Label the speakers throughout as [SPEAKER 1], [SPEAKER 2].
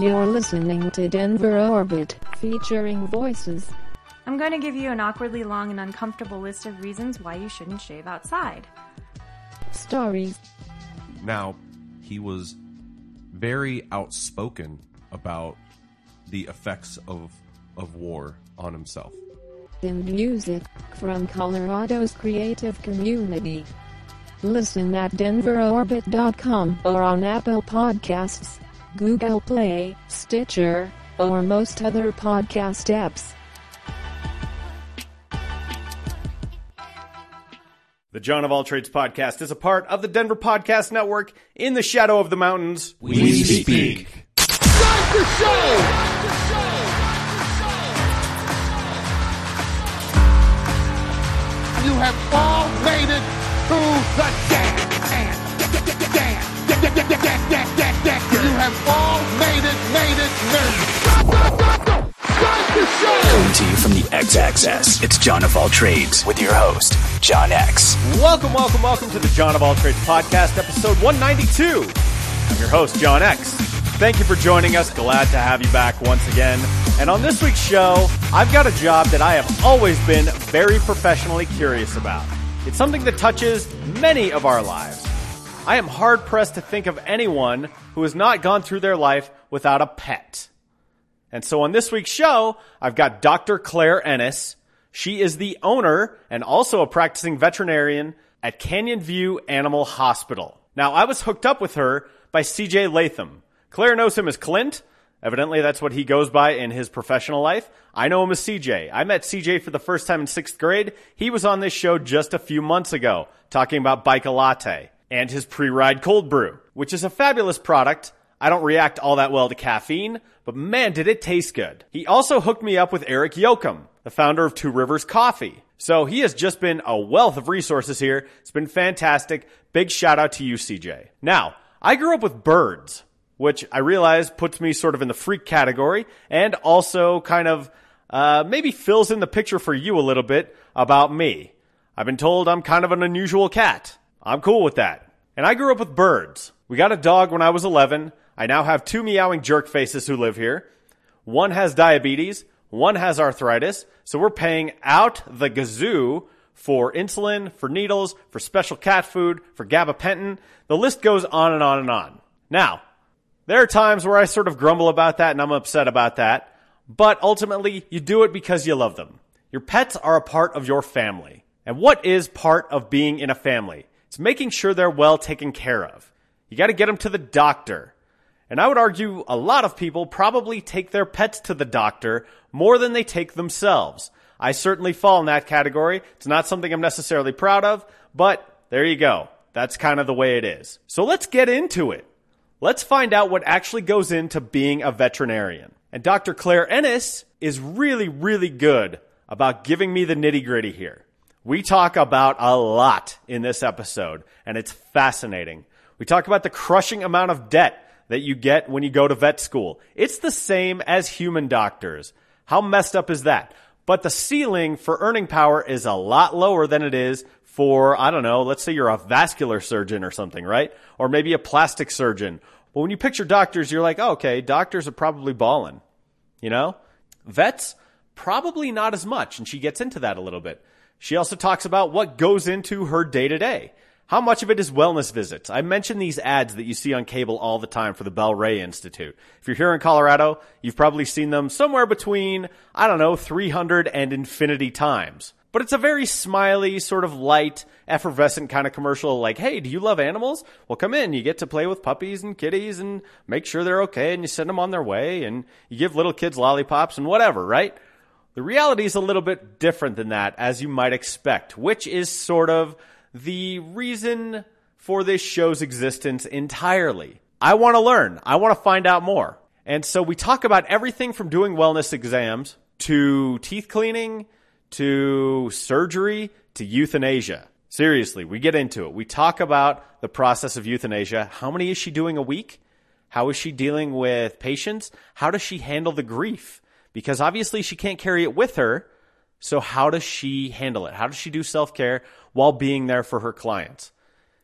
[SPEAKER 1] You're listening to Denver Orbit, featuring voices.
[SPEAKER 2] I'm going to give you an awkwardly long and uncomfortable list of reasons why you shouldn't shave outside.
[SPEAKER 1] Stories.
[SPEAKER 3] Now, he was very outspoken about the effects of of war on himself.
[SPEAKER 1] And music from Colorado's creative community. Listen at denverorbit.com or on Apple Podcasts, Google Play, Stitcher, or most other podcast apps.
[SPEAKER 4] The John of All Trades podcast is a part of the Denver Podcast Network in the shadow of the mountains.
[SPEAKER 3] We speak.
[SPEAKER 5] You have all made it to the dance. You have all made it, made it, made it.
[SPEAKER 6] Coming to you from the X it's John of All Trades with your host, John X.
[SPEAKER 4] Welcome, welcome, welcome to the John of All Trades podcast, episode 192. I'm your host, John X. Thank you for joining us. Glad to have you back once again. And on this week's show, I've got a job that I have always been very professionally curious about. It's something that touches many of our lives. I am hard pressed to think of anyone who has not gone through their life without a pet. And so on this week's show, I've got Dr. Claire Ennis. She is the owner and also a practicing veterinarian at Canyon View Animal Hospital. Now, I was hooked up with her by CJ Latham. Claire knows him as Clint. Evidently, that's what he goes by in his professional life. I know him as CJ. I met CJ for the first time in sixth grade. He was on this show just a few months ago, talking about Bike a Latte and his pre-ride cold brew, which is a fabulous product. I don't react all that well to caffeine, but man, did it taste good. He also hooked me up with Eric Yoakum, the founder of Two Rivers Coffee. So he has just been a wealth of resources here. It's been fantastic. Big shout out to you, CJ. Now, I grew up with birds, which I realize puts me sort of in the freak category and also kind of uh, maybe fills in the picture for you a little bit about me. I've been told I'm kind of an unusual cat. I'm cool with that. And I grew up with birds. We got a dog when I was 11. I now have two meowing jerk faces who live here. One has diabetes, one has arthritis, so we're paying out the gazoo for insulin, for needles, for special cat food, for gabapentin. The list goes on and on and on. Now, there are times where I sort of grumble about that and I'm upset about that, but ultimately you do it because you love them. Your pets are a part of your family. And what is part of being in a family? It's making sure they're well taken care of. You gotta get them to the doctor. And I would argue a lot of people probably take their pets to the doctor more than they take themselves. I certainly fall in that category. It's not something I'm necessarily proud of, but there you go. That's kind of the way it is. So let's get into it. Let's find out what actually goes into being a veterinarian. And Dr. Claire Ennis is really, really good about giving me the nitty gritty here. We talk about a lot in this episode, and it's fascinating. We talk about the crushing amount of debt that you get when you go to vet school. It's the same as human doctors. How messed up is that? But the ceiling for earning power is a lot lower than it is for, I don't know, let's say you're a vascular surgeon or something, right? Or maybe a plastic surgeon. But when you picture doctors, you're like, oh, okay, doctors are probably balling. You know? Vets, probably not as much. And she gets into that a little bit. She also talks about what goes into her day to day. How much of it is wellness visits? I mentioned these ads that you see on cable all the time for the Bel-Rea Institute. If you're here in Colorado, you've probably seen them somewhere between, I don't know, 300 and infinity times. But it's a very smiley, sort of light, effervescent kind of commercial like, hey, do you love animals? Well, come in. You get to play with puppies and kitties and make sure they're okay and you send them on their way and you give little kids lollipops and whatever, right? The reality is a little bit different than that, as you might expect, which is sort of the reason for this show's existence entirely. I want to learn. I want to find out more. And so we talk about everything from doing wellness exams to teeth cleaning to surgery to euthanasia. Seriously, we get into it. We talk about the process of euthanasia. How many is she doing a week? How is she dealing with patients? How does she handle the grief? Because obviously she can't carry it with her. So how does she handle it? How does she do self care while being there for her clients?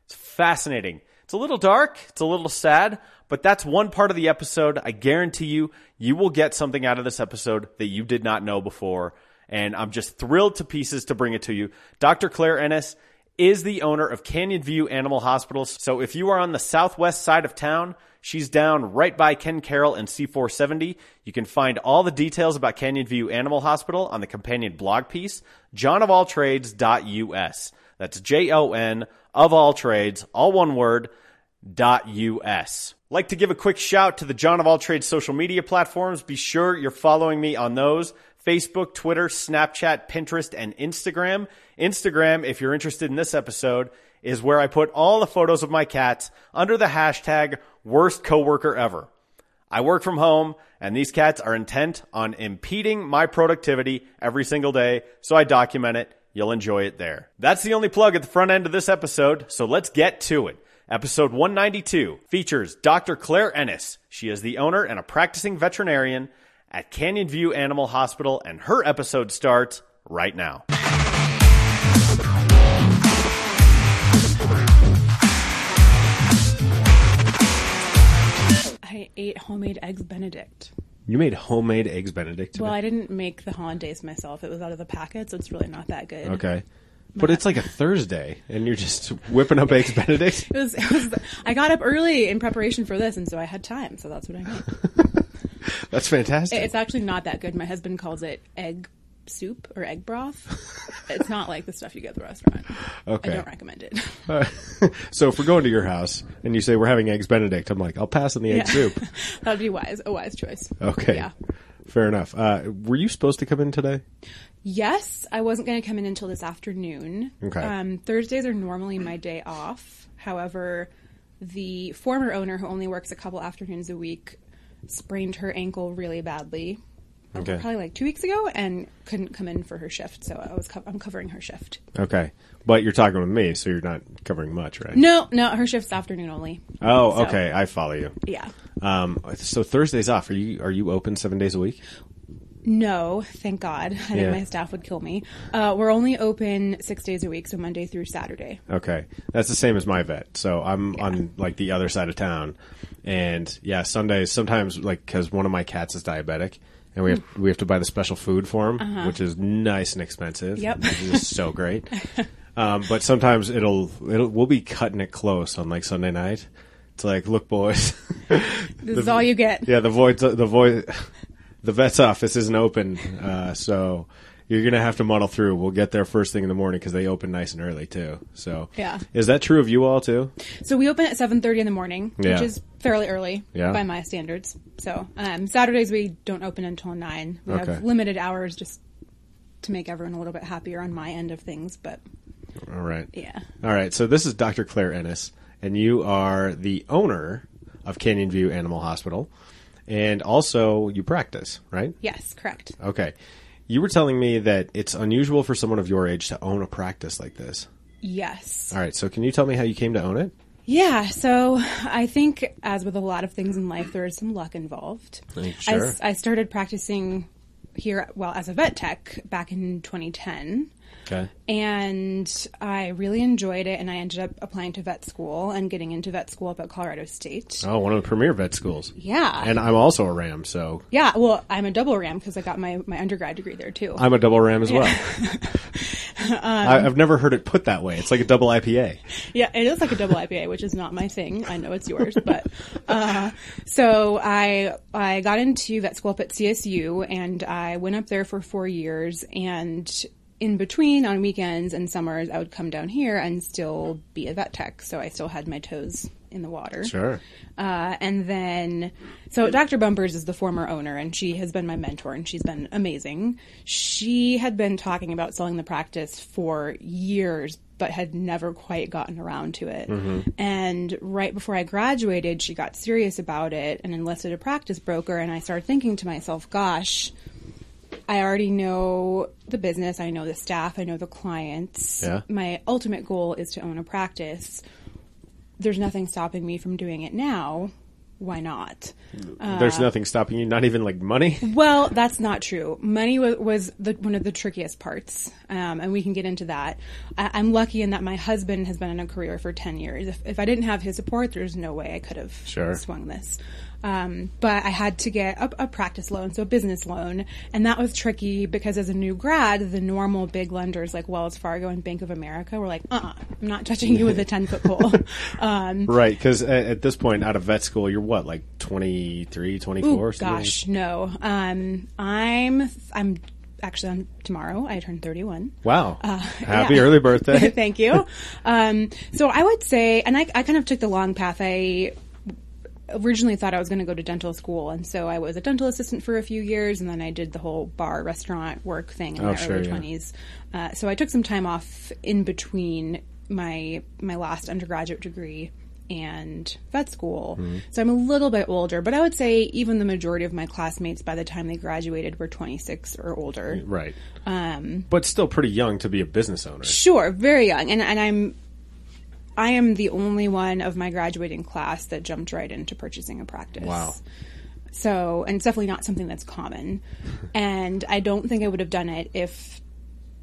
[SPEAKER 4] It's fascinating. It's a little dark, it's a little sad, but that's one part of the episode. I guarantee you, you will get something out of this episode that you did not know before. And I'm just thrilled to pieces to bring it to you. Dr. Claire Ennis is the owner of Canyon View Animal Hospitals. So if you are on the southwest side of town, she's down right by Ken Caryl and C470. You can find all the details about Canyon View Animal Hospital on the companion blog piece, johnofalltrades.us. That's J O N of all trades, all one word, dot US. Like to give a quick shout to the John of All Trades social media platforms. Be sure you're following me on those. Facebook, Twitter, Snapchat, Pinterest, and Instagram. Instagram, if you're interested in this episode, is where I put all the photos of my cats under the hashtag worst coworker ever. I work from home and these cats are intent on impeding my productivity every single day, so I document it. You'll enjoy it there. That's the only plug at the front end of this episode, so let's get to it. Episode 192 features Dr. Claire Ennis. She is the owner and a practicing veterinarian at Canyon View Animal Hospital, and her episode starts right now.
[SPEAKER 2] I ate homemade eggs Benedict.
[SPEAKER 4] You made homemade eggs Benedict today?
[SPEAKER 2] Well, I didn't make the hollandaise myself. It was out of the packet, so it's really not that good.
[SPEAKER 4] Okay. But it's like a Thursday, and you're just whipping up eggs Benedict?
[SPEAKER 2] It was, it was, I got up early in preparation for this, and so I had time, so that's what I made.
[SPEAKER 4] That's fantastic.
[SPEAKER 2] It's actually not that good. My husband calls it egg soup or egg broth. it's not like the stuff you get at the restaurant.
[SPEAKER 4] Okay.
[SPEAKER 2] I don't recommend it.
[SPEAKER 4] so if we're going to your house and you say we're having eggs Benedict, I'm like, I'll pass on the egg
[SPEAKER 2] Yeah.
[SPEAKER 4] soup.
[SPEAKER 2] that would be wise, a wise choice.
[SPEAKER 4] Okay.
[SPEAKER 2] Yeah.
[SPEAKER 4] Fair enough. Uh, were you supposed to come in today?
[SPEAKER 2] Yes, I wasn't going to come in until this afternoon.
[SPEAKER 4] Okay.
[SPEAKER 2] Um, Thursdays are normally my day off. However, the former owner, who only works a couple afternoons a week, sprained her ankle really badly. Uh,
[SPEAKER 4] Okay.
[SPEAKER 2] Probably like two weeks ago, and couldn't come in for her shift. So I was co- I'm covering her shift.
[SPEAKER 4] Okay. But you're talking with me, so you're not covering much, right?
[SPEAKER 2] No, no, her shift's afternoon only.
[SPEAKER 4] Oh,
[SPEAKER 2] So-
[SPEAKER 4] okay. I follow you.
[SPEAKER 2] Yeah.
[SPEAKER 4] Um, so Thursdays off. Are you are you open seven days a week?
[SPEAKER 2] No, thank God. I
[SPEAKER 4] Yeah.
[SPEAKER 2] think my staff would kill me. Uh, we're only open six days a week, so Monday through Saturday.
[SPEAKER 4] Okay, that's the same as my vet. So I'm on like the other side of town, and yeah, Sundays sometimes like because one of my cats is diabetic, and we have we have to buy the special food for him, which is nice and expensive.
[SPEAKER 2] Yep.
[SPEAKER 4] which is so great. um, but sometimes it'll it'll we'll be cutting it close on like Sunday night. It's like, look, boys.
[SPEAKER 2] This is all you get.
[SPEAKER 4] Yeah, the void, the void, the vet's office isn't open, uh, so you're gonna have to muddle through. We'll get there first thing in the morning because they open nice and early too. So,
[SPEAKER 2] Yeah.
[SPEAKER 4] is that true of you all too?
[SPEAKER 2] So we open at seven thirty in the morning,
[SPEAKER 4] Yeah.
[SPEAKER 2] which is fairly early
[SPEAKER 4] Yeah.
[SPEAKER 2] by my standards. So um, Saturdays we don't open until nine. We
[SPEAKER 4] Okay.
[SPEAKER 2] have limited hours just to make everyone a little bit happier on my end of things. But
[SPEAKER 4] All right.
[SPEAKER 2] yeah,
[SPEAKER 4] All right. So this is Dr. Claire Ennis, and you are the owner of Canyon View Animal Hospital, and also you practice, right?
[SPEAKER 2] yes, correct.
[SPEAKER 4] Okay. You were telling me that it's unusual for someone of your age to own a practice like this.
[SPEAKER 2] Yes.
[SPEAKER 4] All right. So can you tell me how you came to own it?
[SPEAKER 2] Yeah, so I think, as with a lot of things in life, there is some luck involved. I
[SPEAKER 4] sure.
[SPEAKER 2] s- I, started practicing here, well, as a vet tech back in 2010.
[SPEAKER 4] Okay.
[SPEAKER 2] And I really enjoyed it, and I ended up applying to vet school and getting into vet school up at Colorado State.
[SPEAKER 4] Oh, one of the premier vet schools.
[SPEAKER 2] Yeah.
[SPEAKER 4] And I'm also a Ram, so
[SPEAKER 2] yeah, well, I'm a double RAM because I got my, my undergrad degree there too.
[SPEAKER 4] I'm a double Ram as well.
[SPEAKER 2] Um,
[SPEAKER 4] I, I've never heard it put that way. It's like a double IPA.
[SPEAKER 2] Yeah, it is like a double IPA, which is not my thing. I know it's yours, but uh, so I I got into vet school up at CSU, and I went up there for four years. And in between, on weekends and summers, I would come down here and still be a vet tech. So I still had my toes in the water.
[SPEAKER 4] Sure.
[SPEAKER 2] Uh, and then, so Dr. Bumpers is the former owner, and she has been my mentor, and she's been amazing. She had been talking about selling the practice for years, but had never quite gotten around to it. And right before I graduated, she got serious about it and enlisted a practice broker. And I started thinking to myself, gosh, I already know the business, I know the staff, I know the clients.
[SPEAKER 4] Yeah.
[SPEAKER 2] My ultimate goal is to own a practice there's nothing stopping me from doing it now. why not?
[SPEAKER 4] There's nothing stopping you, not even like money.
[SPEAKER 2] Well, that's not true. Money was, was the, one of the trickiest parts, um, and we can get into that. I, I'm lucky in that my husband has been in a career for 10 years. If, if I didn't have his support, there's no way I could have
[SPEAKER 4] Sure.
[SPEAKER 2] swung this. Um, but I had to get a, a practice loan, so a business loan, and that was tricky because as a new grad, the normal big lenders like Wells Fargo and Bank of America were like, "Uh, uh I'm not touching you with a 10 foot pole." um,
[SPEAKER 4] Right, because at, at this point, out of vet school, you're what, like 23, 24?
[SPEAKER 2] Ooh, gosh, no. Um, I'm I'm actually on tomorrow. I turn 31.
[SPEAKER 4] Wow. Happy
[SPEAKER 2] yeah.
[SPEAKER 4] early birthday.
[SPEAKER 2] Thank you. Um, so I would say, and I, I kind of took the long path. I originally thought I was going to go to dental school, and so I was a dental assistant for a few years, and then I did the whole bar restaurant work thing in
[SPEAKER 4] Oh,
[SPEAKER 2] my
[SPEAKER 4] sure,
[SPEAKER 2] early
[SPEAKER 4] yeah.
[SPEAKER 2] 20s. Uh, so I took some time off in between my my last undergraduate degree and vet school.
[SPEAKER 4] Mm-hmm.
[SPEAKER 2] So I'm a little bit older, but I would say even the majority of my classmates by the time they graduated were 26 or older.
[SPEAKER 4] right. Um, but still pretty young to be a business owner.
[SPEAKER 2] Sure, very young, and and I'm I am the only one of my graduating class that jumped right into purchasing a practice.
[SPEAKER 4] Wow.
[SPEAKER 2] So, and it's definitely not something that's common, and I don't think I would have done it if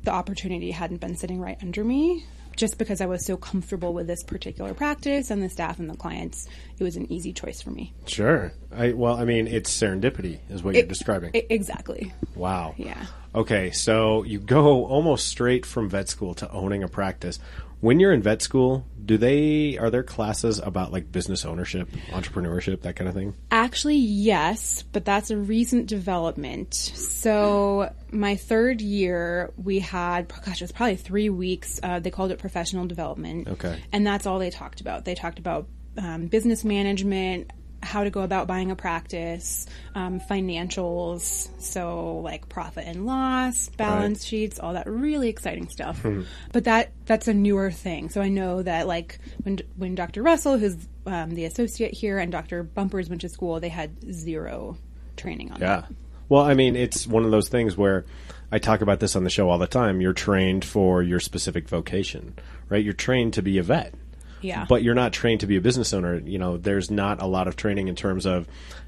[SPEAKER 2] the opportunity hadn't been sitting right under me. Just because I was so comfortable with this particular practice and the staff and the clients, it was an easy choice for me.
[SPEAKER 4] Sure. I, well, I mean, it's serendipity, is what you're describing.
[SPEAKER 2] I- exactly.
[SPEAKER 4] wow.
[SPEAKER 2] Yeah.
[SPEAKER 4] Okay, so you go almost straight from vet school to owning a practice. When you're in vet school, do they are there classes about like business ownership, entrepreneurship, that kind of thing?
[SPEAKER 2] Actually, yes, but that's a recent development. So, my third year, we had, gosh, it was probably three weeks. Uh, they called it professional development.
[SPEAKER 4] Okay.
[SPEAKER 2] And that's all they talked about. They talked about um, business management, how to go about buying a practice, um, financials, so like profit and loss, balance sheets, all that really exciting stuff. But that that's a newer thing. So I know that like when when Dr. Russell, who's um, the associate here, and Dr. Bumpers went to school, they had zero training on
[SPEAKER 4] Yeah.
[SPEAKER 2] that.
[SPEAKER 4] Well, I mean, it's one of those things where I talk about this on the show all the time. You're trained for your specific vocation, right? You're trained to be a vet.
[SPEAKER 2] Yeah.
[SPEAKER 4] But you're not trained to be a business owner. You know, there's not a lot of training in terms of,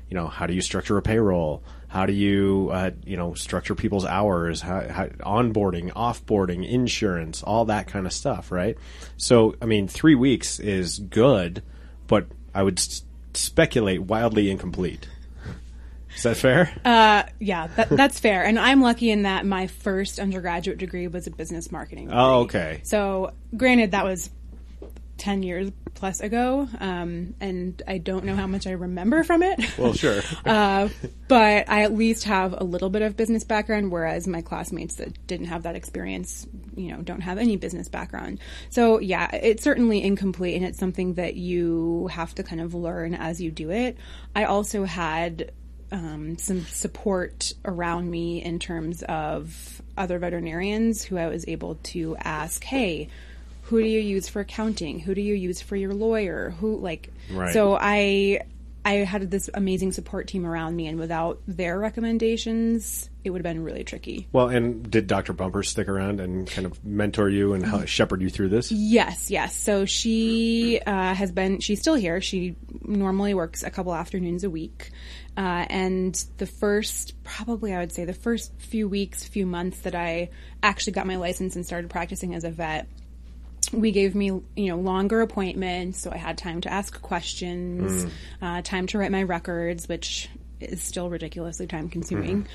[SPEAKER 4] you know, how do you structure a payroll? How do you, uh, you know, structure people's hours? How, how, onboarding, offboarding, insurance, all that kind of stuff, right? So, I mean, three weeks is good, but I would s- speculate wildly incomplete. Is that fair?
[SPEAKER 2] Uh, Yeah, that, that's fair. And I'm lucky in that my first undergraduate degree was a business marketing. Degree.
[SPEAKER 4] Oh, okay.
[SPEAKER 2] So, granted, that was 10 years plus ago, um, and I don't know how much I remember from it.
[SPEAKER 4] Well, sure.
[SPEAKER 2] uh, but I at least have a little bit of business background, whereas my classmates that didn't have that experience, you know, don't have any business background. So, yeah, it's certainly incomplete, and it's something that you have to kind of learn as you do it. I also had um, some support around me in terms of other veterinarians who I was able to ask, hey, who do you use for accounting? Who do you use for your lawyer? Who like
[SPEAKER 4] Right.
[SPEAKER 2] so I I had this amazing support team around me and without their recommendations it would have been really tricky.
[SPEAKER 4] Well, and did Dr. Bumper stick around and kind of mentor you and shepherd you through this?
[SPEAKER 2] Yes, yes. So she uh, has been, she's still here. She normally works a couple afternoons a week. Uh, and the first, probably I would say the first few weeks, few months that I actually got my license and started practicing as a vet, we gave me you know longer appointments so i had time to ask questions uh, time to write my records which is still ridiculously time consuming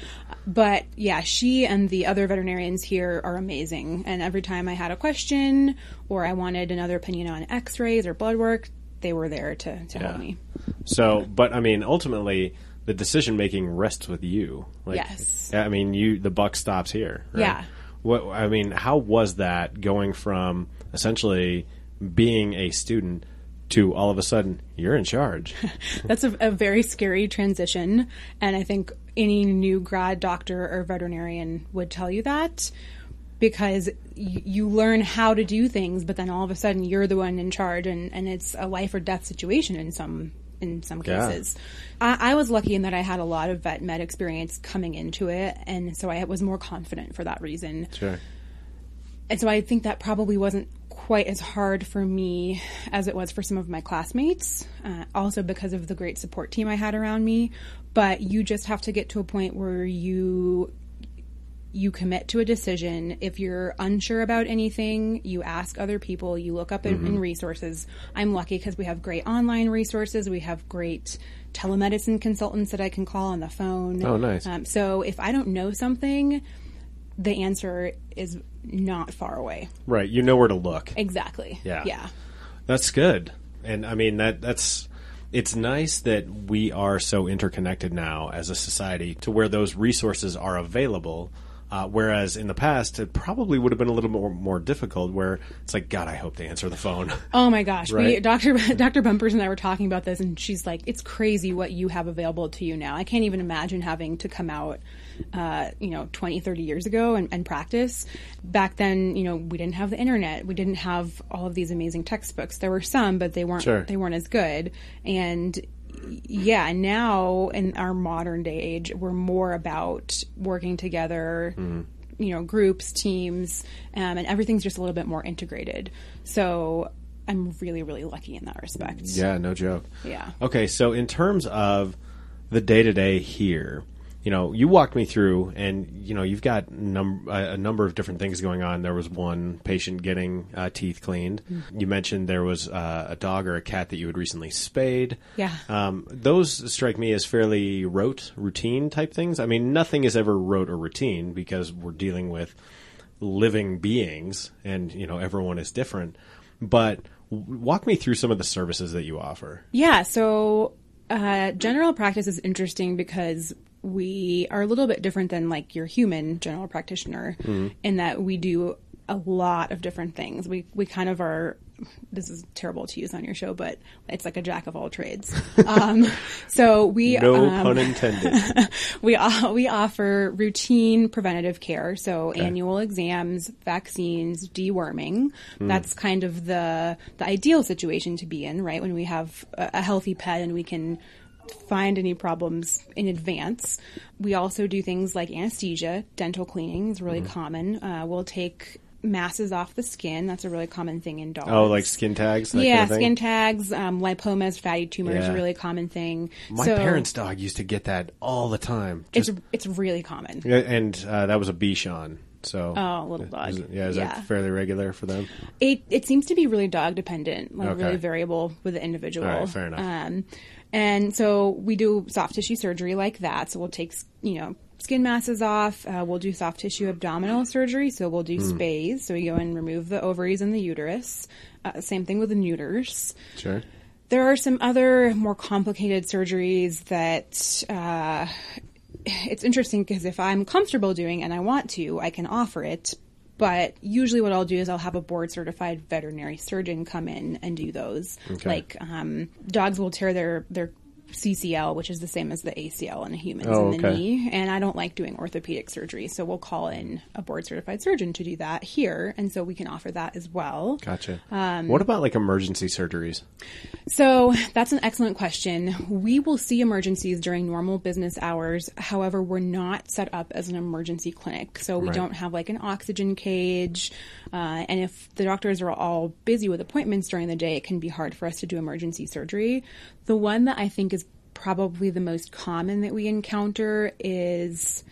[SPEAKER 2] but yeah she and the other veterinarians here are amazing and every time i had a question or i wanted another opinion on x-rays or blood work they were there to, to help me
[SPEAKER 4] So, but I mean, ultimately, the decision making rests with you. Like,
[SPEAKER 2] Yes.
[SPEAKER 4] I mean, you the buck stops here. Right?
[SPEAKER 2] Yeah.
[SPEAKER 4] What I mean, how was that going from essentially being a student to all of a sudden you're in charge?
[SPEAKER 2] That's a, a very scary transition, and I think any new grad doctor or veterinarian would tell you that because y- you learn how to do things, but then all of a sudden you're the one in charge, and, and it's a life or death situation in some in some
[SPEAKER 4] Yeah.
[SPEAKER 2] cases. I, I was lucky in that I had a lot of vet med experience coming into it, and so I was more confident for that reason.
[SPEAKER 4] sure.
[SPEAKER 2] And so I think that probably wasn't quite as hard for me as it was for some of my classmates, uh, also because of the great support team I had around me. But you just have to get to a point where you you commit to a decision. If you're unsure about anything, you ask other people, you look up in, in resources. I'm lucky because we have great online resources. We have great telemedicine consultants that I can call on the phone.
[SPEAKER 4] Oh, nice.
[SPEAKER 2] Um, so if I don't know something, the answer is not far away.
[SPEAKER 4] Right. You know where to look.
[SPEAKER 2] Exactly.
[SPEAKER 4] Yeah.
[SPEAKER 2] Yeah.
[SPEAKER 4] That's good. And I mean that that's it's nice that we are so interconnected now as a society to where those resources are available. Uh, whereas in the past, it probably would have been a little more more difficult. Where it's like, God, I hope they answer the phone.
[SPEAKER 2] Oh my gosh, we, Dr. Dr. Bumpers and I were talking about this, and she's like, "It's crazy what you have available to you now. I can't even imagine having to come out, uh, you know, 20, 30 years ago and, and practice. Back then, you know, we didn't have the internet, we didn't have all of these amazing textbooks. There were some, but they weren't
[SPEAKER 4] Sure.
[SPEAKER 2] they weren't as good. And yeah, now in our modern day age, we're more about working together, you know, groups, teams, um, and everything's just a little bit more integrated. So I'm really, really lucky in that respect.
[SPEAKER 4] yeah, no joke.
[SPEAKER 2] Yeah.
[SPEAKER 4] Okay, so in terms of the day to day here, you know, you walked me through, and you know, you've got num- a a number of different things going on. There was one patient getting uh, teeth cleaned.
[SPEAKER 2] Mm-hmm.
[SPEAKER 4] You mentioned there was uh, a dog or a cat that you had recently spayed.
[SPEAKER 2] Yeah.
[SPEAKER 4] um, those strike me as fairly rote, routine type things. I mean, nothing is ever rote or routine because we're dealing with living beings, and you know, everyone is different. But w- walk me through some of the services that you offer.
[SPEAKER 2] Yeah, so uh, general practice is interesting because we are a little bit different than like your human general practitioner in that we do a lot of different things. We we kind of are. This is terrible to use on your show, but it's like a jack of all trades. Um, so we
[SPEAKER 4] No
[SPEAKER 2] um,
[SPEAKER 4] pun intended.
[SPEAKER 2] we o- we offer routine preventative care, so annual exams, vaccines, deworming. That's kind of the the ideal situation to be in, right? When we have a, a healthy pet and we can find any problems in advance. We also do things like anesthesia, dental cleaning is really common. Uh, we'll take masses off the skin. That's a really common thing in dogs.
[SPEAKER 4] oh, like skin tags?
[SPEAKER 2] Yeah,
[SPEAKER 4] kind of
[SPEAKER 2] skin tags, um, lipomas, fatty tumors,
[SPEAKER 4] Yeah.
[SPEAKER 2] a really common thing.
[SPEAKER 4] My
[SPEAKER 2] So-
[SPEAKER 4] parents' dog used to get that all the time. Just,
[SPEAKER 2] it's it's really common.
[SPEAKER 4] And uh, that was a Bichon. So,
[SPEAKER 2] Oh, little dog.
[SPEAKER 4] Is yeah, is
[SPEAKER 2] Yeah.
[SPEAKER 4] that fairly regular for them?
[SPEAKER 2] It it seems to be really dog dependent, like
[SPEAKER 4] Okay.
[SPEAKER 2] really variable with the individual.
[SPEAKER 4] Right, fair enough.
[SPEAKER 2] Um, and so we do soft tissue surgery like that. So we'll take you know skin masses off. Uh, we'll do soft tissue abdominal surgery. So we'll do
[SPEAKER 4] Hmm.
[SPEAKER 2] spays. So we go and remove the ovaries and the uterus. Uh, same thing with the neuters.
[SPEAKER 4] Sure.
[SPEAKER 2] There are some other more complicated surgeries that uh, it's interesting because if I'm comfortable doing and I want to, I can offer it. But usually, what I'll do is I'll have a board certified veterinary surgeon come in and do those. Like um, dogs will tear their their CCL, which is the same as the ACL in humans
[SPEAKER 4] Oh,
[SPEAKER 2] in the
[SPEAKER 4] okay.
[SPEAKER 2] knee, and I don't like doing orthopedic surgery, so we'll call in a board certified surgeon to do that here, and so we can offer that as well.
[SPEAKER 4] Gotcha.
[SPEAKER 2] Um,
[SPEAKER 4] what about like emergency surgeries?
[SPEAKER 2] So that's an excellent question. We will see emergencies during normal business hours. However, we're not set up as an emergency clinic. So we
[SPEAKER 4] Right.
[SPEAKER 2] don't have like an oxygen cage. Uh, and if the doctors are all busy with appointments during the day, it can be hard for us to do emergency surgery. The one that I think is probably the most common that we encounter is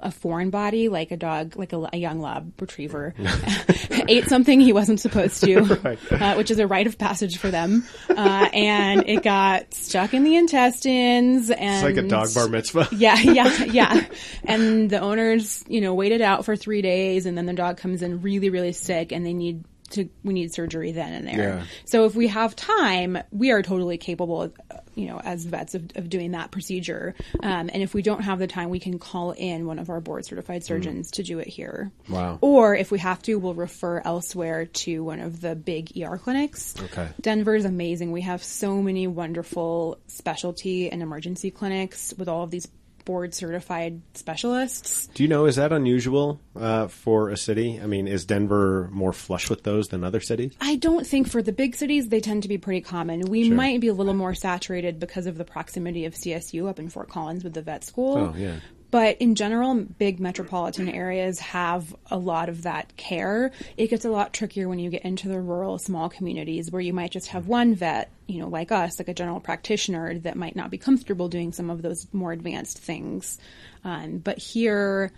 [SPEAKER 2] a foreign body, like a dog, like a, a young lab retriever, ate something he wasn't supposed to, uh, which is a rite of passage for them, uh, and it got stuck in the intestines. And
[SPEAKER 4] It's like a dog bar mitzvah.
[SPEAKER 2] yeah, yeah, yeah. And the owners, you know, waited out for three days, and then the dog comes in really, really sick, and they need to we need surgery then and there.
[SPEAKER 4] Yeah.
[SPEAKER 2] So if we have time, we are totally capable, you know, as vets of, of doing that procedure. Um, and if we don't have the time, we can call in one of our board certified surgeons to do it here.
[SPEAKER 4] Wow.
[SPEAKER 2] Or if we have to, we'll refer elsewhere to one of the big ER clinics.
[SPEAKER 4] Okay.
[SPEAKER 2] Denver is amazing. We have so many wonderful specialty and emergency clinics with all of these board certified specialists.
[SPEAKER 4] Do you know is that unusual uh, for a city? I mean, is Denver more flush with those than other cities?
[SPEAKER 2] I don't think for the big cities they tend to be pretty common. We
[SPEAKER 4] Sure.
[SPEAKER 2] might be a little more saturated because of the proximity of CSU up in Fort Collins with the vet school.
[SPEAKER 4] Oh, yeah.
[SPEAKER 2] But in general, big metropolitan areas have a lot of that care. It gets a lot trickier when you get into the rural, small communities where you might just have one vet, you know, like us, like a general practitioner that might not be comfortable doing some of those more advanced things. Um, but here,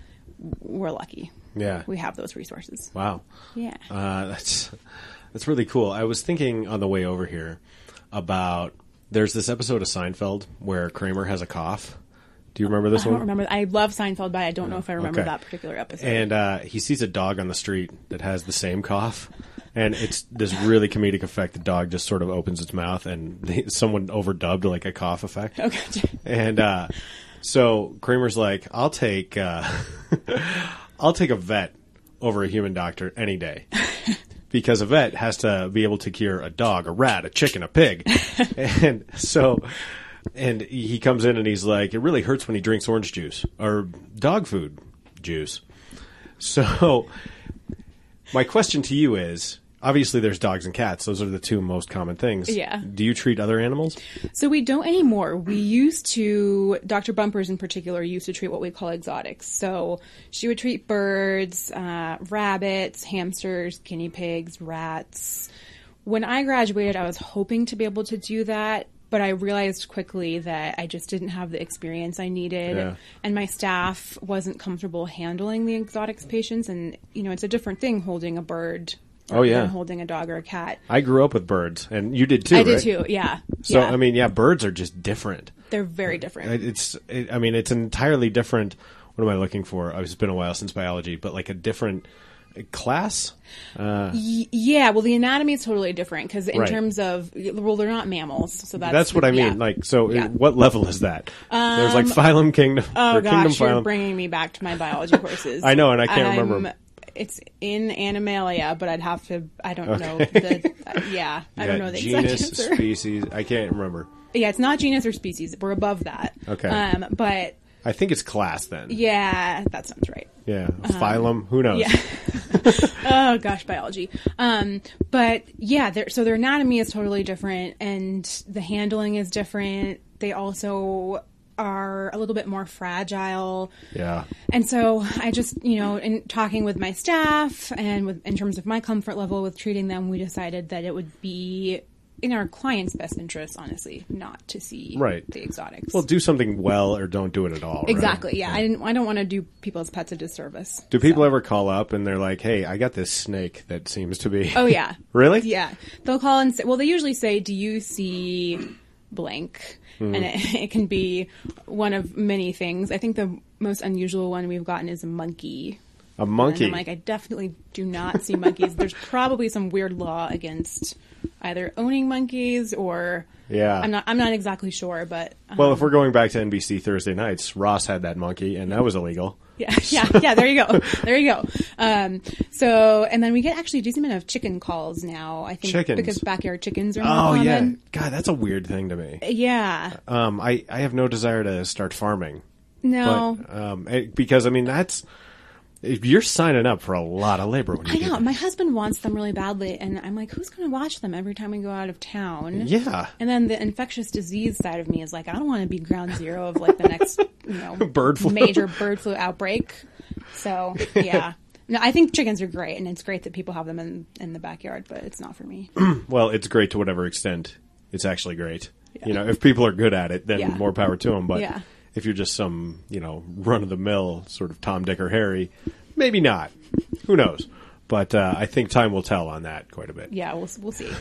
[SPEAKER 2] we're lucky.
[SPEAKER 4] Yeah.
[SPEAKER 2] We have those resources.
[SPEAKER 4] Wow.
[SPEAKER 2] Yeah.
[SPEAKER 4] Uh, that's that's really cool. I was thinking on the way over here about there's this episode of Seinfeld where Kramer has a cough. Do you remember this
[SPEAKER 2] I
[SPEAKER 4] one?
[SPEAKER 2] don't remember. I love Seinfeld, but I don't know if I remember
[SPEAKER 4] Okay.
[SPEAKER 2] that particular episode.
[SPEAKER 4] And uh, he sees a dog on the street that has the same cough. And it's this really comedic effect. The dog just sort of opens its mouth, and they, someone overdubbed like a cough effect.
[SPEAKER 2] okay.
[SPEAKER 4] And uh, so Kramer's like, "I'll take, uh, I'll take a vet over a human doctor any day." Because a vet has to be able to cure a dog, a rat, a chicken, a pig. and so, and he comes in and he's like, it really hurts when he drinks orange juice or dog food juice. So, my question to you is obviously there's dogs and cats. Those are the two most common things.
[SPEAKER 2] Yeah.
[SPEAKER 4] Do you treat other animals?
[SPEAKER 2] So we don't anymore. We used to, Dr. Bumpers in particular, used to treat what we call exotics. So she would treat birds, uh, rabbits, hamsters, guinea pigs, rats. When I graduated, I was hoping to be able to do that, but I realized quickly that I just didn't have the experience I needed,
[SPEAKER 4] Yeah.
[SPEAKER 2] and my staff wasn't comfortable handling the exotics patients. And you know, it's a different thing holding a bird.
[SPEAKER 4] Oh, yeah.
[SPEAKER 2] than holding a dog or a cat.
[SPEAKER 4] I grew up with birds, and you did too.
[SPEAKER 2] I did too. Yeah.
[SPEAKER 4] So
[SPEAKER 2] yeah.
[SPEAKER 4] I mean, yeah, birds are just different.
[SPEAKER 2] they're very different.
[SPEAKER 4] It's, it, I mean, it's an entirely different. What am I looking for? Oh, It's been a while since biology, but like a different uh, class.
[SPEAKER 2] Y- yeah, well, the anatomy is totally different because in
[SPEAKER 4] Right.
[SPEAKER 2] terms of well, they're not mammals, so that's
[SPEAKER 4] That's what I mean.
[SPEAKER 2] yeah.
[SPEAKER 4] Like, so
[SPEAKER 2] Yeah.
[SPEAKER 4] uh, what level is that? There's like phylum, kingdom,
[SPEAKER 2] oh
[SPEAKER 4] or kingdom,
[SPEAKER 2] you're
[SPEAKER 4] phylum.
[SPEAKER 2] bringing me back to my biology courses.
[SPEAKER 4] I know, and I can't
[SPEAKER 2] Um,
[SPEAKER 4] remember 'em.
[SPEAKER 2] It's in Animalia, but I'd have to. I don't know the. uh, yeah, I don't know the exact
[SPEAKER 4] genus, species. I can't remember.
[SPEAKER 2] Yeah, it's not genus or species. We're above that.
[SPEAKER 4] Okay.
[SPEAKER 2] Um, but
[SPEAKER 4] I think it's class then.
[SPEAKER 2] yeah, that sounds right.
[SPEAKER 4] Yeah, phylum. Who knows?
[SPEAKER 2] Yeah. oh gosh, biology. Um, but yeah, their so their anatomy is totally different, and the handling is different. They also are a little bit more fragile.
[SPEAKER 4] Yeah.
[SPEAKER 2] And so I just, you know, in talking with my staff and with in terms of my comfort level with treating them, we decided that it would be in our client's best interest, honestly, not to see
[SPEAKER 4] Right.
[SPEAKER 2] the exotics.
[SPEAKER 4] Well, do something well or don't do it at all.
[SPEAKER 2] exactly. Yeah, I didn't. I don't want to do people's pets a disservice.
[SPEAKER 4] Do people ever call up and they're like, "Hey, I got this snake that seems to be."
[SPEAKER 2] Oh yeah.
[SPEAKER 4] Really?
[SPEAKER 2] Yeah. They'll call and say, well, they usually say, "Do you see blank?"
[SPEAKER 4] Hmm.
[SPEAKER 2] And it, it can be one of many things. I think the most unusual one we've gotten is a monkey.
[SPEAKER 4] A
[SPEAKER 2] And
[SPEAKER 4] monkey.
[SPEAKER 2] I'm like, I definitely do not see monkeys. There's probably some weird law against either owning monkeys or
[SPEAKER 4] Yeah.
[SPEAKER 2] I'm not. I'm not exactly sure, but um,
[SPEAKER 4] well, if we're going back to NBC Thursday nights, Ross had that monkey, and that was illegal.
[SPEAKER 2] Yeah, yeah, yeah. There you go. There you go. Um, so, and then we get actually a decent amount of chicken calls now. I think
[SPEAKER 4] Chickens.
[SPEAKER 2] because backyard chickens are more
[SPEAKER 4] Oh yeah. God, that's a weird thing to me.
[SPEAKER 2] Yeah.
[SPEAKER 4] Um, I I have no desire to start farming,
[SPEAKER 2] No.
[SPEAKER 4] but um, it- because I mean that's you're signing up for a lot of labor when you
[SPEAKER 2] I know. My husband wants them really badly, and I'm like, who's going to watch them every time we go out of town?
[SPEAKER 4] Yeah.
[SPEAKER 2] And then the infectious disease side of me is like, I don't want to be ground zero of like the next, you know,
[SPEAKER 4] Bird flu.
[SPEAKER 2] major bird flu outbreak. So yeah. No, I think chickens are great, and it's great that people have them in in the backyard, but it's not for me.
[SPEAKER 4] Well, it's great to whatever extent it's actually great. You know, if people are good at it, then
[SPEAKER 2] Yeah.
[SPEAKER 4] more power to them. But
[SPEAKER 2] Yeah.
[SPEAKER 4] If you're just some, you know, run of the mill sort of Tom, Dick, or Harry, maybe not. Who knows? But uh, I think time will tell on that quite a bit.
[SPEAKER 2] Yeah, we'll we'll see.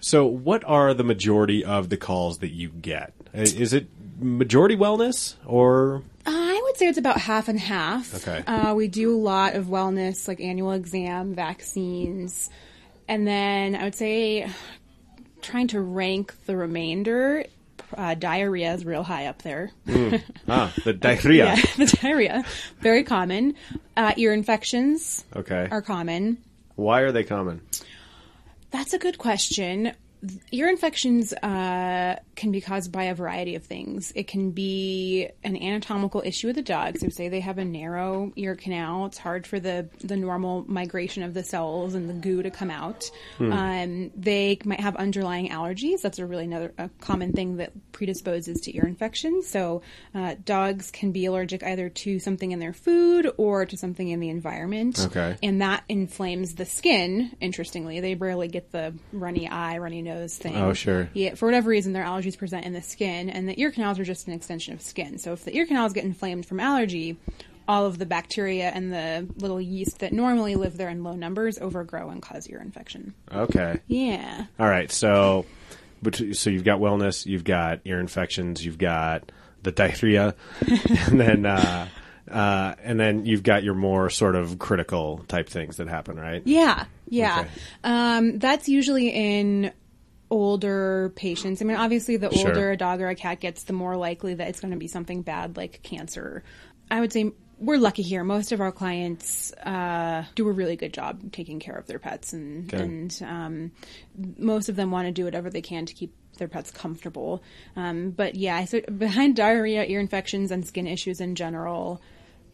[SPEAKER 4] So, what are the majority of the calls that you get? Is it majority wellness or
[SPEAKER 2] I would say it's about half and half.
[SPEAKER 4] Okay.
[SPEAKER 2] Uh, we do a lot of wellness, like annual exam, vaccines, and then I would say trying to rank the remainder. Uh, diarrhea is real high up there.
[SPEAKER 4] ah the diarrhea?
[SPEAKER 2] yeah, the diarrhea, very common. Uh, ear infections
[SPEAKER 4] Okay.
[SPEAKER 2] are common.
[SPEAKER 4] Why are they common?
[SPEAKER 2] That's a good question. Ear infections uh, can be caused by a variety of things. It can be an anatomical issue with the dog. So, say they have a narrow ear canal, it's hard for the, the normal migration of the cells and the goo to come out. Um, they might have underlying allergies. That's a really another a common thing that predisposes to ear infections. So, uh, dogs can be allergic either to something in their food or to something in the environment.
[SPEAKER 4] Okay.
[SPEAKER 2] And that inflames the skin, interestingly. They rarely get the runny eye, runny nose thing.
[SPEAKER 4] Oh, sure.
[SPEAKER 2] Yeah, for whatever reason, their allergies present in the skin, and the ear canals are just an extension of skin. So if the ear canals get inflamed from allergy, all of the bacteria and the little yeast that normally live there in low numbers overgrow and cause ear infection.
[SPEAKER 4] Okay.
[SPEAKER 2] Yeah.
[SPEAKER 4] All right. So, but so you've got wellness, you've got ear infections, you've got the diarrhea, and then uh, uh, and then you've got your more sort of critical type things that happen, right?
[SPEAKER 2] Yeah, yeah.
[SPEAKER 4] Okay.
[SPEAKER 2] Um, that's usually in older patients. I mean, obviously, the
[SPEAKER 4] Sure.
[SPEAKER 2] older a dog or a cat gets, the more likely that it's going to be something bad like cancer. I would say we're lucky here. Most of our clients uh, do a really good job taking care of their pets, and
[SPEAKER 4] Good.
[SPEAKER 2] and um, most of them want to do whatever they can to keep their pets comfortable. Um, but yeah, so behind diarrhea, ear infections, and skin issues in general.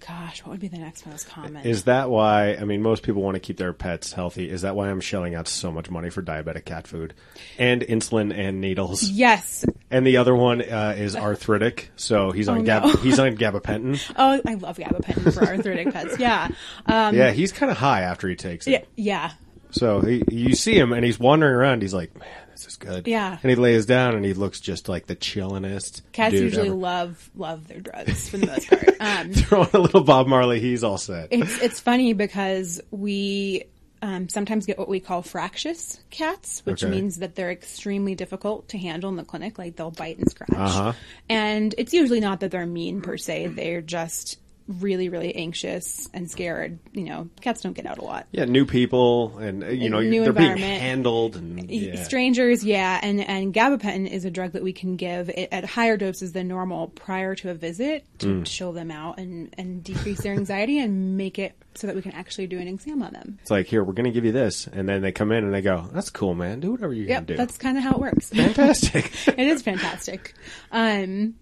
[SPEAKER 2] Gosh, what would be the next most common?
[SPEAKER 4] Is that why? I mean, most people want to keep their pets healthy. Is that why I'm shelling out so much money for diabetic cat food and insulin and needles?
[SPEAKER 2] yes,
[SPEAKER 4] And the other one uh, is arthritic, so he's on
[SPEAKER 2] Oh,
[SPEAKER 4] gab-
[SPEAKER 2] no.
[SPEAKER 4] he's on gabapentin.
[SPEAKER 2] Oh, I love gabapentin for arthritic pets. Yeah. Um,
[SPEAKER 4] yeah, he's kind of high after he takes it.
[SPEAKER 2] yeah. Yeah.
[SPEAKER 4] So he, you see him and he's wandering around. He's like, "Man, this is good."
[SPEAKER 2] Yeah.
[SPEAKER 4] And he lays down and he looks just like the chillinest.
[SPEAKER 2] Cats
[SPEAKER 4] dude
[SPEAKER 2] usually
[SPEAKER 4] ever.
[SPEAKER 2] love love their drugs for the most part. Um,
[SPEAKER 4] throw on a little Bob Marley. He's all set.
[SPEAKER 2] it's it's funny because we um, sometimes get what we call fractious cats, which
[SPEAKER 4] Okay.
[SPEAKER 2] means that they're extremely difficult to handle in the clinic. Like they'll bite and scratch,
[SPEAKER 4] Uh-huh.
[SPEAKER 2] and it's usually not that they're mean per se. They're just really really anxious and scared. You know, cats don't get out a lot.
[SPEAKER 4] Yeah, new people and uh, you know
[SPEAKER 2] New
[SPEAKER 4] they're being
[SPEAKER 2] environment.
[SPEAKER 4] handled and yeah.
[SPEAKER 2] Strangers, yeah, and and gabapentin is a drug that we can give at higher doses than normal prior to a visit to
[SPEAKER 4] Mm.
[SPEAKER 2] chill them out and and decrease their anxiety and make it so that we can actually do an exam on them.
[SPEAKER 4] It's like here we're going to give you this, and then they come in and they go, "That's cool, man. Do whatever you
[SPEAKER 2] Yep,
[SPEAKER 4] can do."
[SPEAKER 2] that's kind of how it works.
[SPEAKER 4] fantastic.
[SPEAKER 2] it is fantastic. Um,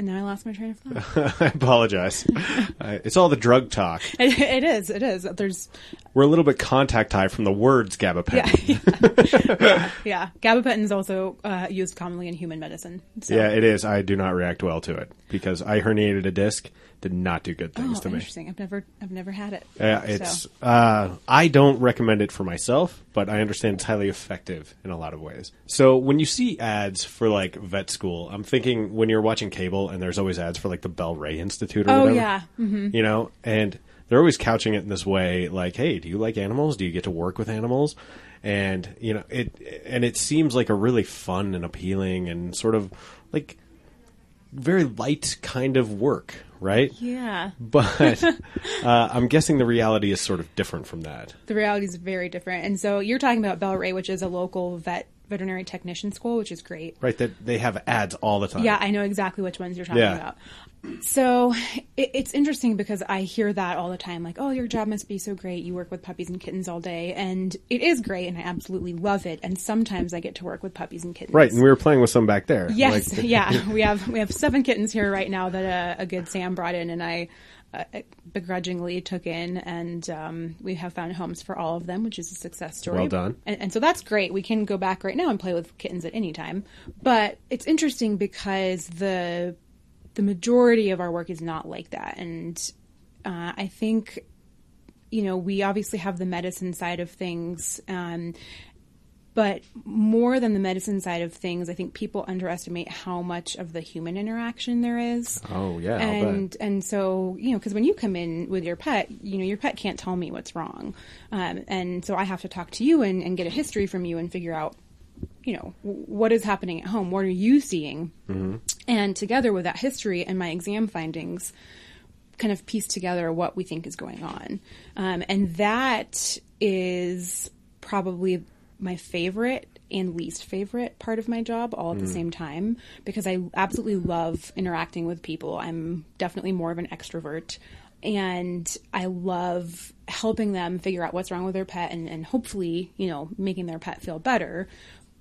[SPEAKER 2] and then I lost my train of thought.
[SPEAKER 4] I apologize. uh, it's all the drug talk.
[SPEAKER 2] it, it is. It is. There's
[SPEAKER 4] We're a little bit contact high from the words gabapentin.
[SPEAKER 2] yeah. Gabapentin is also uh, used commonly in human medicine. So.
[SPEAKER 4] Yeah, it is. I do not react well to it because I herniated a disc. Did not do good things
[SPEAKER 2] Oh,
[SPEAKER 4] to me.
[SPEAKER 2] interesting. I've never, I've never had it.
[SPEAKER 4] Yeah,
[SPEAKER 2] So-
[SPEAKER 4] it's. Uh, I don't recommend it for myself, but I understand it's highly effective in a lot of ways. So when you see ads for like vet school, I'm thinking when you're watching cable and there's always ads for like the Bel-Rea Institute or
[SPEAKER 2] Oh,
[SPEAKER 4] whatever.
[SPEAKER 2] yeah. Mhm.
[SPEAKER 4] You know, and they're always couching it in this way, like, "Hey, do you like animals? Do you get to work with animals?" And you know, it and it seems like a really fun and appealing and sort of like very light kind of work, right?
[SPEAKER 2] Yeah.
[SPEAKER 4] But uh, I'm guessing the reality is sort of different from that.
[SPEAKER 2] The reality is very different. And so you're talking about Bel-Rea, which is a local vet veterinary technician school, which is great.
[SPEAKER 4] Right, that they have ads all the time.
[SPEAKER 2] Yeah, I know exactly which ones you're talking
[SPEAKER 4] Yeah.
[SPEAKER 2] about. So it, it's interesting because I hear that all the time, like, "Oh, your job must be so great. You work with puppies and kittens all day," and it is great, and I absolutely love it. And sometimes I get to work with puppies and kittens.
[SPEAKER 4] Right, and we were playing with some back there.
[SPEAKER 2] Yes,
[SPEAKER 4] Like-
[SPEAKER 2] yeah, we have we have seven kittens here right now that uh, a good Sam brought in, and I uh, begrudgingly took in, and um, we have found homes for all of them, which is a success story.
[SPEAKER 4] Well done.
[SPEAKER 2] And, and so that's great. We can go back right now and play with kittens at any time. But it's interesting because the the majority of our work is not like that, and uh, I think you know we obviously have the medicine side of things. Um, but more than the medicine side of things, I think people underestimate how much of the human interaction there is.
[SPEAKER 4] Oh, yeah,
[SPEAKER 2] and and so you know, because when you come in with your pet, you know, your pet can't tell me what's wrong, um, and so I have to talk to you and, and get a history from you and figure out, you know, what is happening at home. What are you seeing? And together with that history and my exam findings, kind of piece together what we think is going on. Um, and that is probably my favorite and least favorite part of my job all at the same time because I absolutely love interacting with people. I'm definitely more of an extrovert. And I love helping them figure out what's wrong with their pet and, and hopefully, you know, making their pet feel better.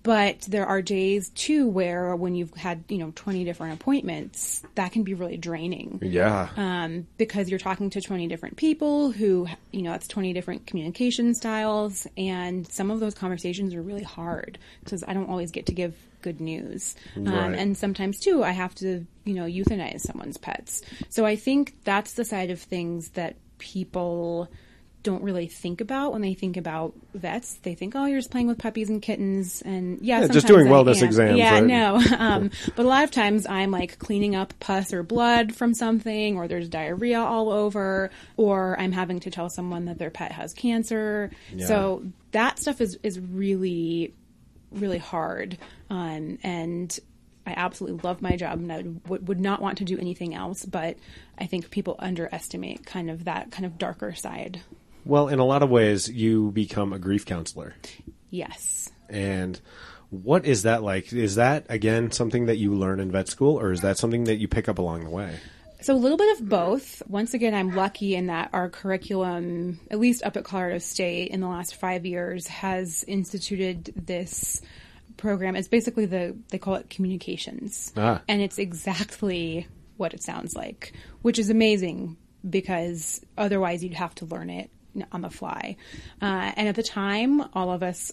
[SPEAKER 2] But there are days too where when you've had, you know, 20 different appointments, that can be really draining.
[SPEAKER 4] Yeah.
[SPEAKER 2] Um, because you're talking to 20 different people who, you know, that's 20 different communication styles. And some of those conversations are really hard because I don't always get to give good news. Um,
[SPEAKER 4] Right.
[SPEAKER 2] and sometimes too, I have to, you know, euthanize someone's pets. So I think that's the side of things that people don't really think about when they think about vets. They think, oh, you're just playing with puppies and kittens, and yeah,
[SPEAKER 4] Yeah, just doing
[SPEAKER 2] I
[SPEAKER 4] wellness
[SPEAKER 2] am.
[SPEAKER 4] exams,
[SPEAKER 2] Yeah,
[SPEAKER 4] right?
[SPEAKER 2] no, um, but a lot of times I'm like cleaning up pus or blood from something, or there's diarrhea all over, or I'm having to tell someone that their pet has cancer. So that stuff is is really really hard, um, and I absolutely love my job and I would, would not want to do anything else. But I think people underestimate kind of that kind of darker side.
[SPEAKER 4] Well, in a lot of ways, you become a grief counselor.
[SPEAKER 2] Yes.
[SPEAKER 4] And what is that like? Is that, again, something that you learn in vet school, or is that something that you pick up along the way?
[SPEAKER 2] So a little bit of both. Once again, I'm lucky in that our curriculum, at least up at Colorado State in the last five years, has instituted this program. It's basically the, they call it communications.
[SPEAKER 4] Ah.
[SPEAKER 2] And it's exactly what it sounds like, which is amazing because otherwise you'd have to learn it on the fly. Uh, and at the time, all of us,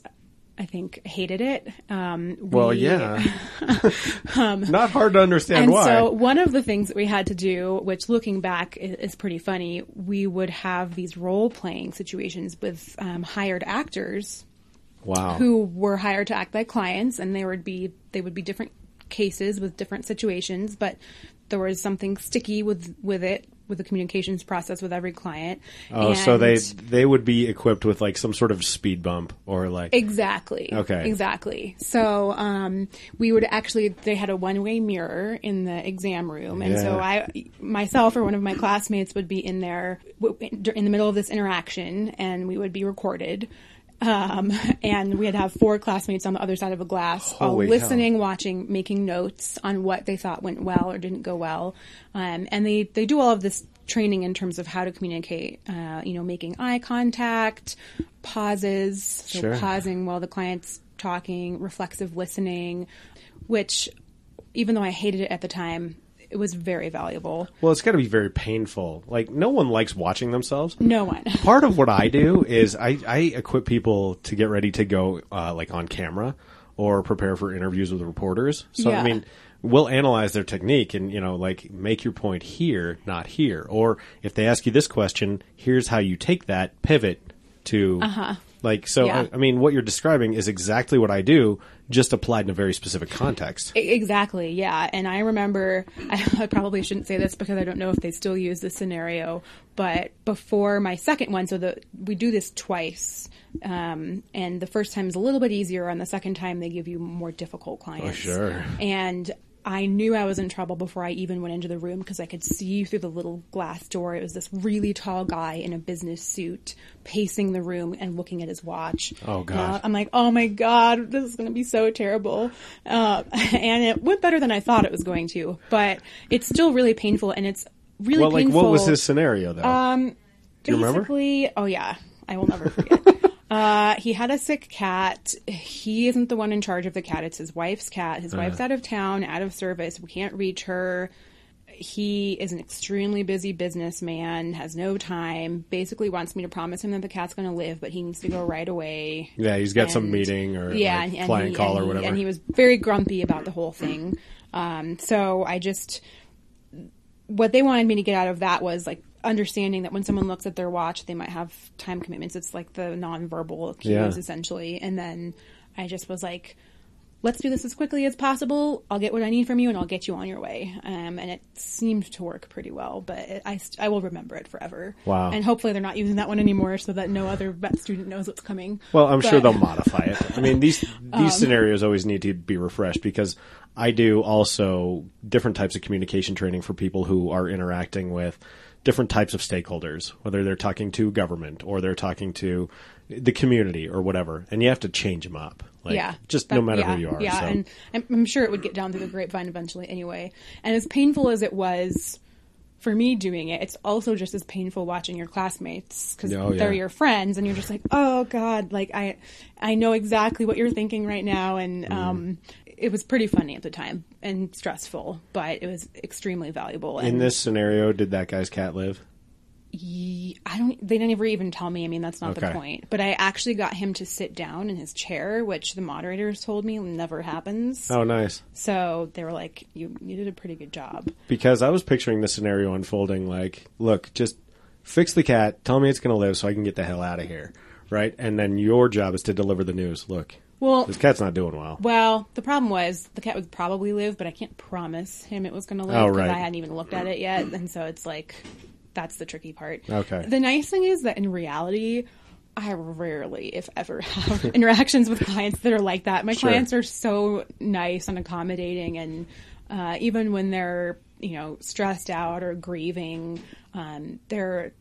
[SPEAKER 2] I think, hated it. Um,
[SPEAKER 4] Well,
[SPEAKER 2] we-
[SPEAKER 4] yeah. Not hard to understand
[SPEAKER 2] and
[SPEAKER 4] why.
[SPEAKER 2] so one of the things that we had to do, which looking back is, is pretty funny, we would have these role playing situations with um, hired actors
[SPEAKER 4] wow.
[SPEAKER 2] who were hired to act like clients, and they would be they would be different cases with different situations, but there was something sticky with with it with the communications process with every client.
[SPEAKER 4] Oh, so they they would be equipped with like some sort of speed bump or like
[SPEAKER 2] Exactly.
[SPEAKER 4] Okay.
[SPEAKER 2] Exactly. So um, we would actually they had a one way mirror in the exam room, and so I myself or one of my classmates would be in there in the middle of this interaction, and we would be recorded. Um, and we'd have four classmates on the other side of a glass, all
[SPEAKER 4] Holy
[SPEAKER 2] listening, watching, making notes on what they thought went well or didn't go well. Um, and they, they do all of this training in terms of how to communicate, uh, you know, making eye contact, pauses, so
[SPEAKER 4] Sure.
[SPEAKER 2] pausing while the client's talking, reflexive listening, which even though I hated it at the time, it was very valuable.
[SPEAKER 4] well, it's got to be very painful. Like no one likes watching themselves.
[SPEAKER 2] No one.
[SPEAKER 4] Part of what I do is I, I equip people to get ready to go uh, like on camera or prepare for interviews with reporters. So
[SPEAKER 2] Yeah.
[SPEAKER 4] I mean, we'll analyze their technique and you know like make your point here, not here. Or if they ask you this question, here's how you take that pivot to like so.
[SPEAKER 2] Yeah.
[SPEAKER 4] I, I mean, what you're describing is exactly what I do, just applied in a very specific context.
[SPEAKER 2] Exactly, yeah. And I remember, I, I probably shouldn't say this because I don't know if they still use this scenario, but before my second one, so the we do this twice, um, and the first time is a little bit easier, and the second time they give you more difficult clients.
[SPEAKER 4] Oh, sure.
[SPEAKER 2] And I knew I was in trouble before I even went into the room because I could see through the little glass door. It was this really tall guy in a business suit pacing the room and looking at his watch.
[SPEAKER 4] Oh, God.
[SPEAKER 2] Uh, I'm like, oh my god, this is going to be so terrible. Uh, and it went better than I thought it was going to, but it's still really painful, and it's really
[SPEAKER 4] Well, like
[SPEAKER 2] painful.
[SPEAKER 4] what was his scenario though?
[SPEAKER 2] Um,
[SPEAKER 4] Do you remember?
[SPEAKER 2] oh yeah, I will never forget. Uh, he had a sick cat. He isn't the one in charge of the cat. It's his wife's cat. His wife's out of town, out of service. We can't reach her. He is an extremely busy businessman, has no time, basically wants me to promise him that the cat's going to live, but he needs to go right away.
[SPEAKER 4] Yeah, he's got some meeting or,
[SPEAKER 2] yeah,
[SPEAKER 4] like,
[SPEAKER 2] and, and he,
[SPEAKER 4] call
[SPEAKER 2] and
[SPEAKER 4] or
[SPEAKER 2] he-
[SPEAKER 4] whatever.
[SPEAKER 2] And he was very grumpy about the whole thing. Um, so I just what they wanted me to get out of that was like understanding that when someone looks at their watch, they might have time commitments. It's like the nonverbal cues
[SPEAKER 4] Yeah.
[SPEAKER 2] essentially. And then I just was like, let's do this as quickly as possible. I'll get what I need from you and I'll get you on your way. Um, and it seemed to work pretty well, but it, I, st- I will remember it forever.
[SPEAKER 4] Wow.
[SPEAKER 2] And hopefully they're not using that one anymore so that no other vet student knows what's coming.
[SPEAKER 4] Well, I'm sure they'll modify it. I mean, these these scenarios always need to be refreshed because I do also different types of communication training for people who are interacting with different types of stakeholders, whether they're talking to government or they're talking to the community or whatever, and you have to change them up. Like,
[SPEAKER 2] yeah,
[SPEAKER 4] just
[SPEAKER 2] That-
[SPEAKER 4] no matter
[SPEAKER 2] yeah,
[SPEAKER 4] who you are.
[SPEAKER 2] Yeah,
[SPEAKER 4] so.
[SPEAKER 2] and I'm, I'm sure it would get down through the grapevine eventually anyway. And as painful as it was, for me doing it, it's also just as painful watching your classmates because
[SPEAKER 4] Oh,
[SPEAKER 2] they're your friends, and you're just like, oh god, like I, I know exactly what you're thinking right now, and
[SPEAKER 4] Mm-hmm.
[SPEAKER 2] um, it was pretty funny at the time and stressful, but it was extremely valuable. And
[SPEAKER 4] In this scenario, did that guy's cat live?
[SPEAKER 2] Ye- I don't. They never even tell me. I mean, that's not the
[SPEAKER 4] Okay.
[SPEAKER 2] point. But I actually got him to sit down in his chair, which the moderators told me never happens.
[SPEAKER 4] Oh, nice.
[SPEAKER 2] So they were like, "You you did a pretty good job."
[SPEAKER 4] Because I was picturing the scenario unfolding like, look, just fix the cat, tell me it's going to live so I can get the hell out of here. Right? And then your job is to deliver the news. Look,
[SPEAKER 2] Well,
[SPEAKER 4] this cat's not doing well.
[SPEAKER 2] well, the problem was the cat would probably live, but I can't promise him it was going to live
[SPEAKER 4] Oh,
[SPEAKER 2] because
[SPEAKER 4] right.
[SPEAKER 2] I hadn't even looked at it yet, and so it's like that's the tricky part.
[SPEAKER 4] Okay.
[SPEAKER 2] The nice thing is that in reality. I rarely, if ever, have interactions with clients that are like that. My
[SPEAKER 4] Sure.
[SPEAKER 2] clients are so nice and accommodating, and uh, even when they're you know stressed out or grieving, um, they're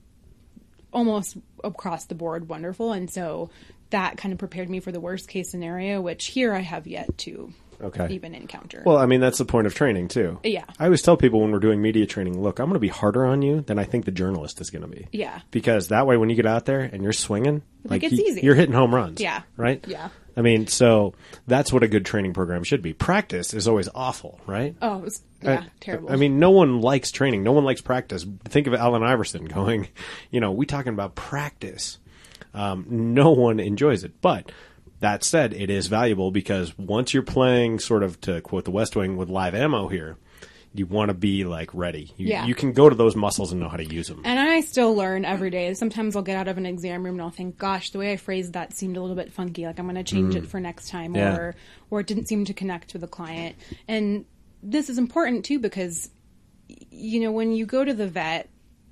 [SPEAKER 2] almost across the board wonderful. And so that kind of prepared me for the worst case scenario, which here I have yet to
[SPEAKER 4] Okay.
[SPEAKER 2] even encounter.
[SPEAKER 4] Well, I mean, that's the point of training, too.
[SPEAKER 2] Yeah.
[SPEAKER 4] I always tell people when we're doing media training, look, I'm going to be harder on you than I think the journalist is going to be.
[SPEAKER 2] Yeah.
[SPEAKER 4] Because that way, when you get out there and you're swinging, like,
[SPEAKER 2] it's
[SPEAKER 4] you-
[SPEAKER 2] easy.
[SPEAKER 4] you're hitting home runs.
[SPEAKER 2] Yeah.
[SPEAKER 4] Right?
[SPEAKER 2] Yeah.
[SPEAKER 4] I mean, so that's what a good training program should be. Practice is always awful, right?
[SPEAKER 2] oh, it was yeah,
[SPEAKER 4] I-
[SPEAKER 2] terrible.
[SPEAKER 4] I mean, no one likes training. No one likes practice. Think of Allen Iverson going, you know, we talking about practice. Um, no one enjoys it. But that said, it is valuable because once you're playing, sort of to quote the West Wing, with live ammo here, you want to be like ready. You,
[SPEAKER 2] Yeah.
[SPEAKER 4] you can go to those muscles and know how to use them.
[SPEAKER 2] and I still learn every day. Sometimes I'll get out of an exam room and I'll think, "Gosh, the way I phrased that seemed a little bit funky. Like I'm going to change it for next time,"
[SPEAKER 4] Mm. Yeah.
[SPEAKER 2] or or it didn't seem to connect with the client. And this is important too because you know when you go to the vet,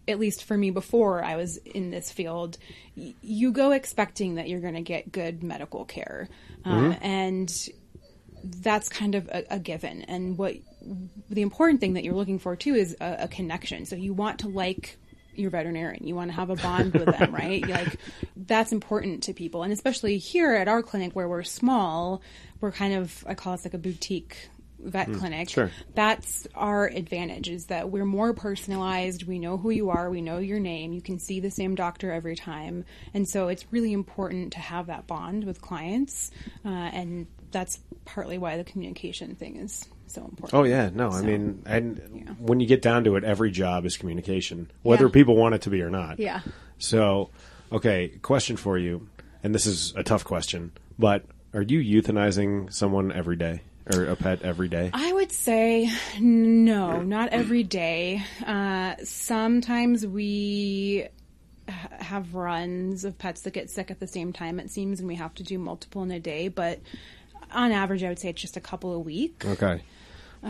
[SPEAKER 2] at least for me before I was in this field, y- you go expecting that you're going to get good medical care, um, and that's kind of a, a given. And what the important thing that you're looking for too is a, a connection. So you want to like your veterinarian. You want to have a bond with them, right? Like that's important to people, and especially here at our clinic where we're small, we're kind of I call us like a boutique vet clinic.
[SPEAKER 4] sure.
[SPEAKER 2] That's our advantage is that we're more personalized. We know who you are. We know your name. You can see the same doctor every time, and so it's really important to have that bond with clients, uh, and that's partly why the communication thing is so important.
[SPEAKER 4] Oh yeah, no, I mean, and
[SPEAKER 2] yeah.
[SPEAKER 4] when you get down to it, every job is communication, whether
[SPEAKER 2] Yeah.
[SPEAKER 4] people want it to be or not.
[SPEAKER 2] Yeah.
[SPEAKER 4] So, okay, question for you, and this is a tough question, but are you euthanizing someone every day or a pet every day?
[SPEAKER 2] I would say no, not every day. Uh, sometimes we have runs of pets that get sick at the same time, it seems, and we have to do multiple in a day. But on average, I would say it's just a couple a week.
[SPEAKER 4] Okay,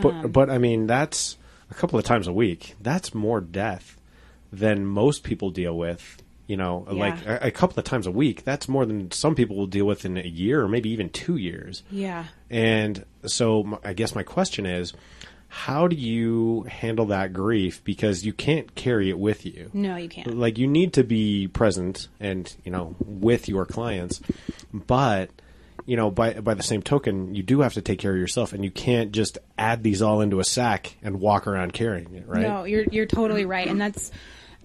[SPEAKER 4] but but I mean that's a couple of times a week. That's more death than most people deal with. You know, like a, a couple of times a week. That's more than some people will deal with in a year or maybe even two years.
[SPEAKER 2] Yeah.
[SPEAKER 4] And so I guess my question is, how do you handle that grief? Because you can't carry it with you.
[SPEAKER 2] No, you can't.
[SPEAKER 4] Like you need to be present and you know with your clients, but you know by by the same token, you do have to take care of yourself, and you can't just add these all into a sack and walk around carrying it, right?
[SPEAKER 2] No, you're you're totally right, and that's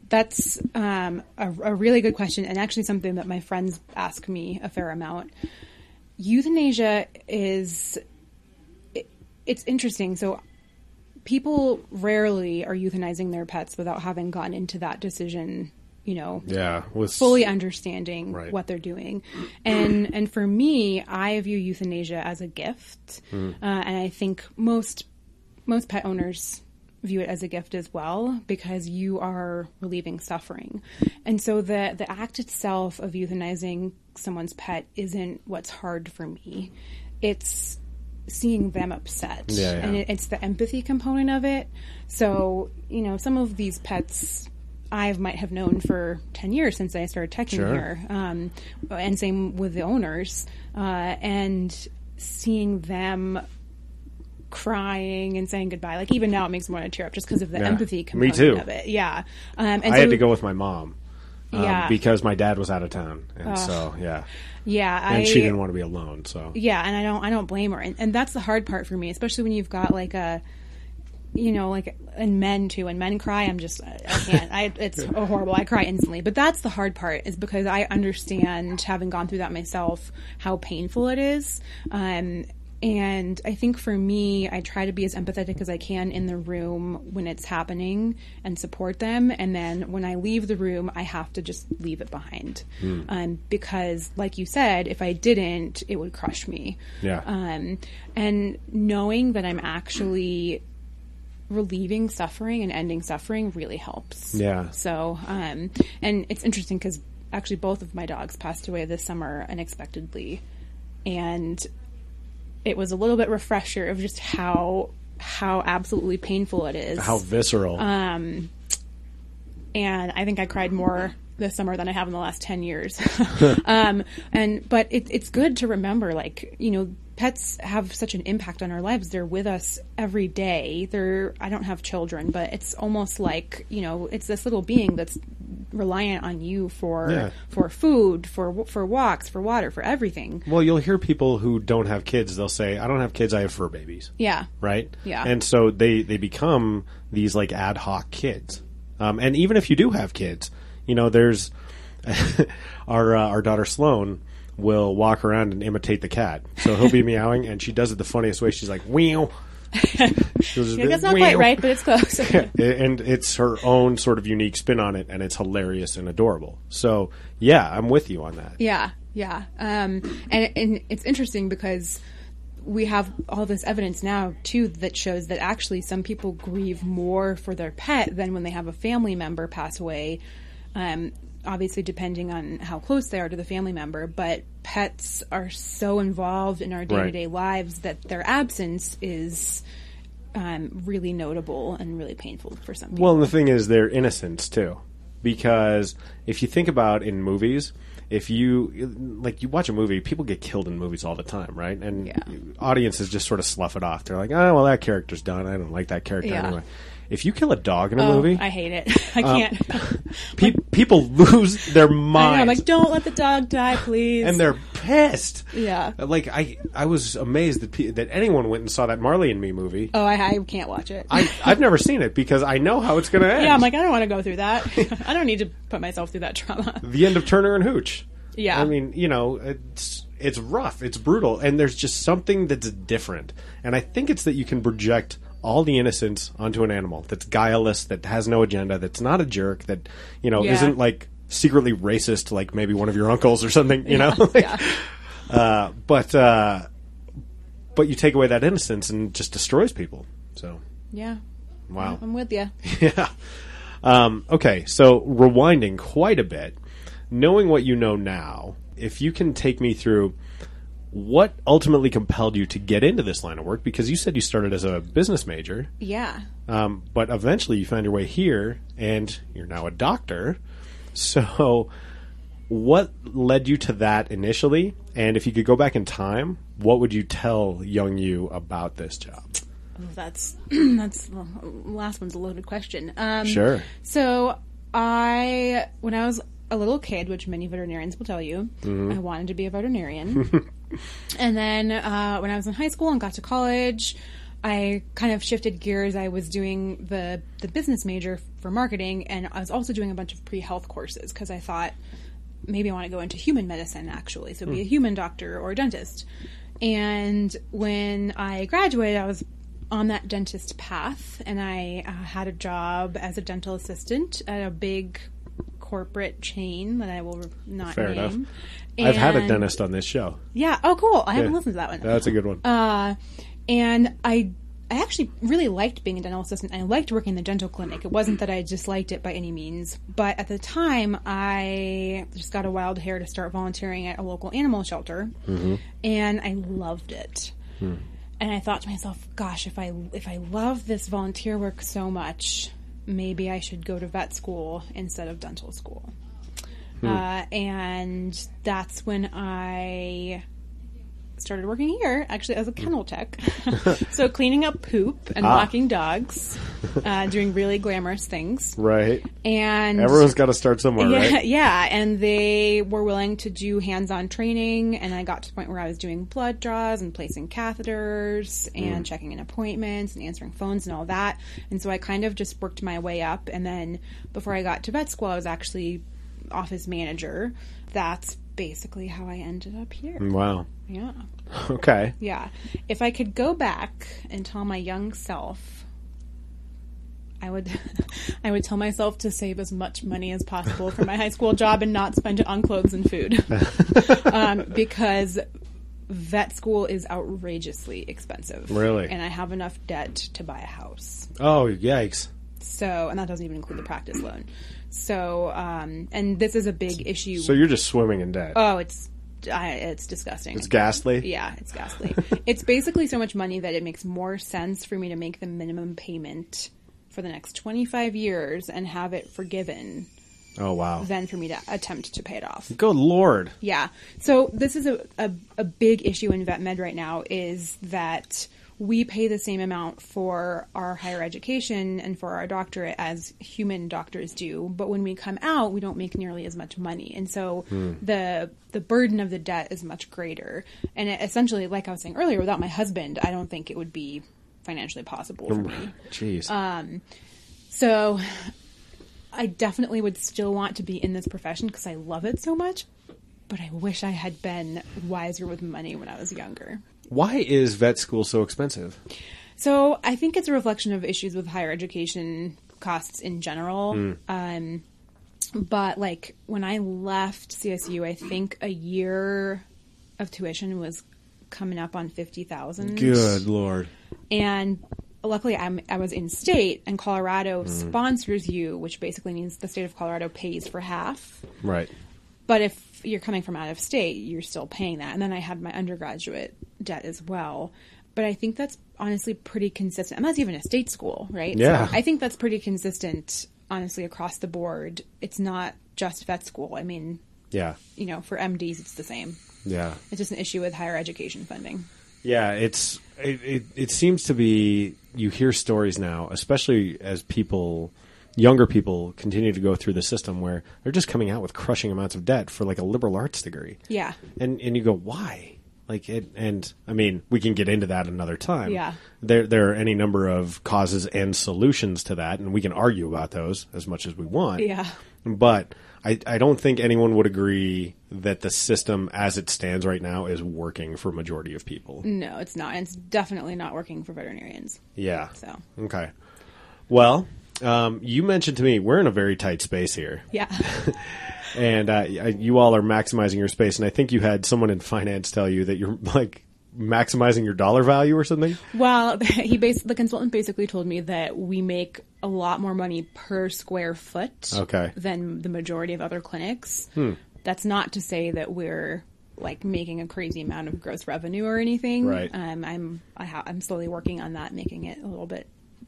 [SPEAKER 2] that's um, a, a really good question, and actually something that my friends ask me a fair amount. Euthanasia is it, it's interesting. So people rarely are euthanizing their pets without having gone into that decision. You know,
[SPEAKER 4] Yeah, with
[SPEAKER 2] fully understanding
[SPEAKER 4] Right.
[SPEAKER 2] what they're doing. And and for me, I view euthanasia as a gift,
[SPEAKER 4] Hmm.
[SPEAKER 2] uh, and I think most most pet owners view it as a gift as well because you are relieving suffering. And so the the act itself of euthanizing someone's pet isn't what's hard for me. It's seeing them upset
[SPEAKER 4] Yeah, yeah.
[SPEAKER 2] and it, it's the empathy component of it so you know some of these pets i might have known for 10 years since i started teching
[SPEAKER 4] Sure.
[SPEAKER 2] here um, and same with the owners uh, and seeing them crying and saying goodbye like even now it makes me want to tear up just because of the
[SPEAKER 4] Yeah.
[SPEAKER 2] empathy
[SPEAKER 4] Me too.
[SPEAKER 2] of it yeah um, and
[SPEAKER 4] I
[SPEAKER 2] so,
[SPEAKER 4] had to go with my mom. Um,
[SPEAKER 2] Yeah.
[SPEAKER 4] because my dad was out of town, and so yeah,
[SPEAKER 2] yeah
[SPEAKER 4] and
[SPEAKER 2] I,
[SPEAKER 4] she didn't want to be alone. So
[SPEAKER 2] Yeah, and I don't I don't blame her. And, and that's the hard part for me, especially when you've got like a you know, like and men too. When men cry, I'm just I can't. I it's horrible. I cry instantly. But that's the hard part is because I understand having gone through that myself how painful it is. Um, and I think for me, I try to be as empathetic as I can in the room when it's happening and support them. And then when I leave the room, I have to just leave it behind. Um, because, like you said, if I didn't, it would crush me.
[SPEAKER 4] Yeah.
[SPEAKER 2] Um, and knowing that I'm actually relieving suffering and ending suffering really helps.
[SPEAKER 4] Yeah.
[SPEAKER 2] So, um, and it's interesting because actually both of my dogs passed away this summer unexpectedly, and it was a little bit refresher of just how how absolutely painful it is.
[SPEAKER 4] How visceral.
[SPEAKER 2] Um, and I think I cried more this summer than I have in the last 10 years. um, and, but it, it's good to remember, like, you know, pets have such an impact on our lives. They're with us every day. They're, I don't have children, but it's almost like, you know, it's this little being that's reliant on you for,
[SPEAKER 4] Yeah.
[SPEAKER 2] for food, for, for walks, for water, for everything.
[SPEAKER 4] well, you'll hear people who don't have kids. They'll say, "I don't have kids. I have fur babies."
[SPEAKER 2] Yeah.
[SPEAKER 4] right?
[SPEAKER 2] Yeah.
[SPEAKER 4] And so they they become these like ad hoc kids. Um, and even if you do have kids, you know, there's our uh, our daughter Sloan will walk around and imitate the cat. So he'll be meowing, and she does it the funniest way. She's like, "Meow."
[SPEAKER 2] Yeah, that's not quite right, but it's close.
[SPEAKER 4] and it's her own sort of unique spin on it, and it's hilarious and adorable. So yeah, I'm with you on that.
[SPEAKER 2] Yeah, yeah. Um, and and it's interesting because we have all this evidence now too that shows that actually some people grieve more for their pet than when they have a family member pass away. Um, obviously, depending on how close they are to the family member, but pets are so involved in our day to day lives that their absence is um, really notable and really painful for some people.
[SPEAKER 4] Well, and the thing is, they're innocents too, because if you think about in movies, if you like you watch a movie, people get killed in movies all the time, right? And
[SPEAKER 2] Yeah.
[SPEAKER 4] audiences just sort of slough it off. They're like, "Oh, well, that character's done. I don't like that character
[SPEAKER 2] Yeah.
[SPEAKER 4] anyway." If you kill a dog in a
[SPEAKER 2] Oh,
[SPEAKER 4] movie,
[SPEAKER 2] I hate it. I um, can't.
[SPEAKER 4] pe- people lose their
[SPEAKER 2] I
[SPEAKER 4] minds.
[SPEAKER 2] I'm like, don't let the dog die, please.
[SPEAKER 4] and they're pissed.
[SPEAKER 2] Yeah.
[SPEAKER 4] Like I, I was amazed that pe- that anyone went and saw that Marley and Me movie.
[SPEAKER 2] Oh, I, I can't watch it.
[SPEAKER 4] I, I've never seen it because I know how it's going to end.
[SPEAKER 2] yeah, I'm like, I don't want to go through that. I don't need to put myself through that trauma.
[SPEAKER 4] the end of Turner and Hooch.
[SPEAKER 2] Yeah.
[SPEAKER 4] I mean, you know, it's it's rough, it's brutal, and there's just something that's different. And I think it's that you can project all the innocence onto an animal that's guileless, that has no agenda, that's not a jerk, that you know
[SPEAKER 2] Yeah.
[SPEAKER 4] isn't like secretly racist, like maybe one of your uncles or something. You know, Like,
[SPEAKER 2] yeah.
[SPEAKER 4] uh, but uh, but you take away that innocence and it just destroys people. So
[SPEAKER 2] Yeah,
[SPEAKER 4] wow.
[SPEAKER 2] I'm with you.
[SPEAKER 4] Yeah. Um, okay, so rewinding quite a bit, knowing what you know now, if you can take me through what ultimately compelled you to get into this line of work, because you said you started as a business major,
[SPEAKER 2] Yeah.
[SPEAKER 4] um, but eventually you found your way here, and you're now a doctor. So, what led you to that initially? And if you could go back in time, what would you tell young you about this job?
[SPEAKER 2] Oh, that's that's well, last one's a loaded question. Um,
[SPEAKER 4] Sure.
[SPEAKER 2] So I, when I was a little kid, which many veterinarians will tell you,
[SPEAKER 4] Mm-hmm.
[SPEAKER 2] I wanted to be a veterinarian. and then uh, when I was in high school and got to college, I kind of shifted gears. I was doing the the business major for marketing, and I was also doing a bunch of pre health courses because I thought maybe I want to go into human medicine actually, so be a human doctor or a dentist. And when I graduated, I was on that dentist path, and I uh, had a job as a dental assistant at a big corporate chain that I will not
[SPEAKER 4] Fair
[SPEAKER 2] name.
[SPEAKER 4] I've had a dentist on this show.
[SPEAKER 2] Yeah. Oh, cool. I haven't
[SPEAKER 4] Yeah.
[SPEAKER 2] listened to that one.
[SPEAKER 4] That's a good one.
[SPEAKER 2] Uh, and I, I actually really liked being a dental assistant. I liked working in the dental clinic. It wasn't that I disliked it by any means, but at the time, I just got a wild hair to start volunteering at a local animal shelter, and I loved it. And I thought to myself, "Gosh, if I if I love this volunteer work so much, maybe I should go to vet school instead of dental school." Uh, and that's when I started working here actually as a kennel tech. so cleaning up poop and
[SPEAKER 4] Ah.
[SPEAKER 2] walking dogs, uh, doing really glamorous things.
[SPEAKER 4] Right.
[SPEAKER 2] And
[SPEAKER 4] Everyone's got to start somewhere,
[SPEAKER 2] yeah,
[SPEAKER 4] right?
[SPEAKER 2] yeah, and they were willing to do hands-on training, and I got to the point where I was doing blood draws and placing catheters and checking in appointments and answering phones and all that. And so I kind of just worked my way up, and then before I got to vet school, I was actually office manager. That's basically how I ended up here.
[SPEAKER 4] Wow.
[SPEAKER 2] Yeah,
[SPEAKER 4] Okay.
[SPEAKER 2] yeah. If I could go back and tell my young self. I would, I would tell myself to save as much money as possible for my high school job and not spend it on clothes and food, um, because vet school is outrageously expensive.
[SPEAKER 4] Really?
[SPEAKER 2] and I have enough debt to buy a house.
[SPEAKER 4] Oh, yikes.
[SPEAKER 2] So, and that doesn't even include the practice loan. So, um, and this is a big issue.
[SPEAKER 4] So you're just swimming in debt.
[SPEAKER 2] oh, it's, I, it's disgusting.
[SPEAKER 4] it's ghastly.
[SPEAKER 2] Yeah, it's ghastly. it's basically so much money that it makes more sense for me to make the minimum payment for the next 25 years and have it forgiven
[SPEAKER 4] Oh, wow.
[SPEAKER 2] than for me to attempt to pay it off.
[SPEAKER 4] Good lord.
[SPEAKER 2] Yeah. So this is a, a, a big issue in vet med right now is that we pay the same amount for our higher education and for our doctorate as human doctors do, but when we come out, we don't make nearly as much money, and so the the burden of the debt is much greater. And it, essentially, like I was saying earlier, without my husband, I don't think it would be financially possible for me.
[SPEAKER 4] Jeez.
[SPEAKER 2] Uh, So I definitely would still want to be in this profession because I love it so much. But I wish I had been wiser with money when I was younger.
[SPEAKER 4] Why is vet school so expensive?
[SPEAKER 2] So I think it's a reflection of issues with higher education costs in general. Um, but like when I left CSU, I think a year of tuition was coming up on fifty thousand.
[SPEAKER 4] Good lord.
[SPEAKER 2] and luckily I'm, i was in state and colorado sponsors you which basically means the state of colorado pays for half
[SPEAKER 4] Right.
[SPEAKER 2] but if you're coming from out of state you're still paying that. And then i had my undergraduate debt as well. But i think that's honestly pretty consistent. And that's even a state school right?
[SPEAKER 4] Yeah.
[SPEAKER 2] so i think that's pretty consistent honestly across the board. It's not just vet school. I mean
[SPEAKER 4] Yeah.
[SPEAKER 2] you know for mds it's the same.
[SPEAKER 4] Yeah.
[SPEAKER 2] it's just an issue with higher education funding.
[SPEAKER 4] Yeah, it's it, it it seems to be you hear stories now, especially as people younger people continue to go through the system where they're just coming out with crushing amounts of debt for like a liberal arts degree.
[SPEAKER 2] yeah
[SPEAKER 4] And and you go, "Why?" Like it and I mean, we can get into that another time.
[SPEAKER 2] Yeah.
[SPEAKER 4] There there are any number of causes and solutions to that and we can argue about those as much as we want.
[SPEAKER 2] yeah
[SPEAKER 4] But I, I don't think anyone would agree that the system as it stands right now is working for majority of people.
[SPEAKER 2] no it's not and it's definitely not working for veterinarians
[SPEAKER 4] Yeah.
[SPEAKER 2] so
[SPEAKER 4] Okay. Well, um, you mentioned to me we're in a very tight space here,
[SPEAKER 2] yeah
[SPEAKER 4] and uh, you all are maximizing your space. And I think you had someone in finance tell you that you're like maximizing your dollar value or something.
[SPEAKER 2] Well, he bas- the consultant basically told me that we make a lot more money per square foot
[SPEAKER 4] Okay. Hmm.
[SPEAKER 2] than the majority of other clinics. That's not to say that we're like making a crazy amount of gross revenue or anything.
[SPEAKER 4] Right.
[SPEAKER 2] Um, I'm I ha- I'm slowly working on that, making it a little bit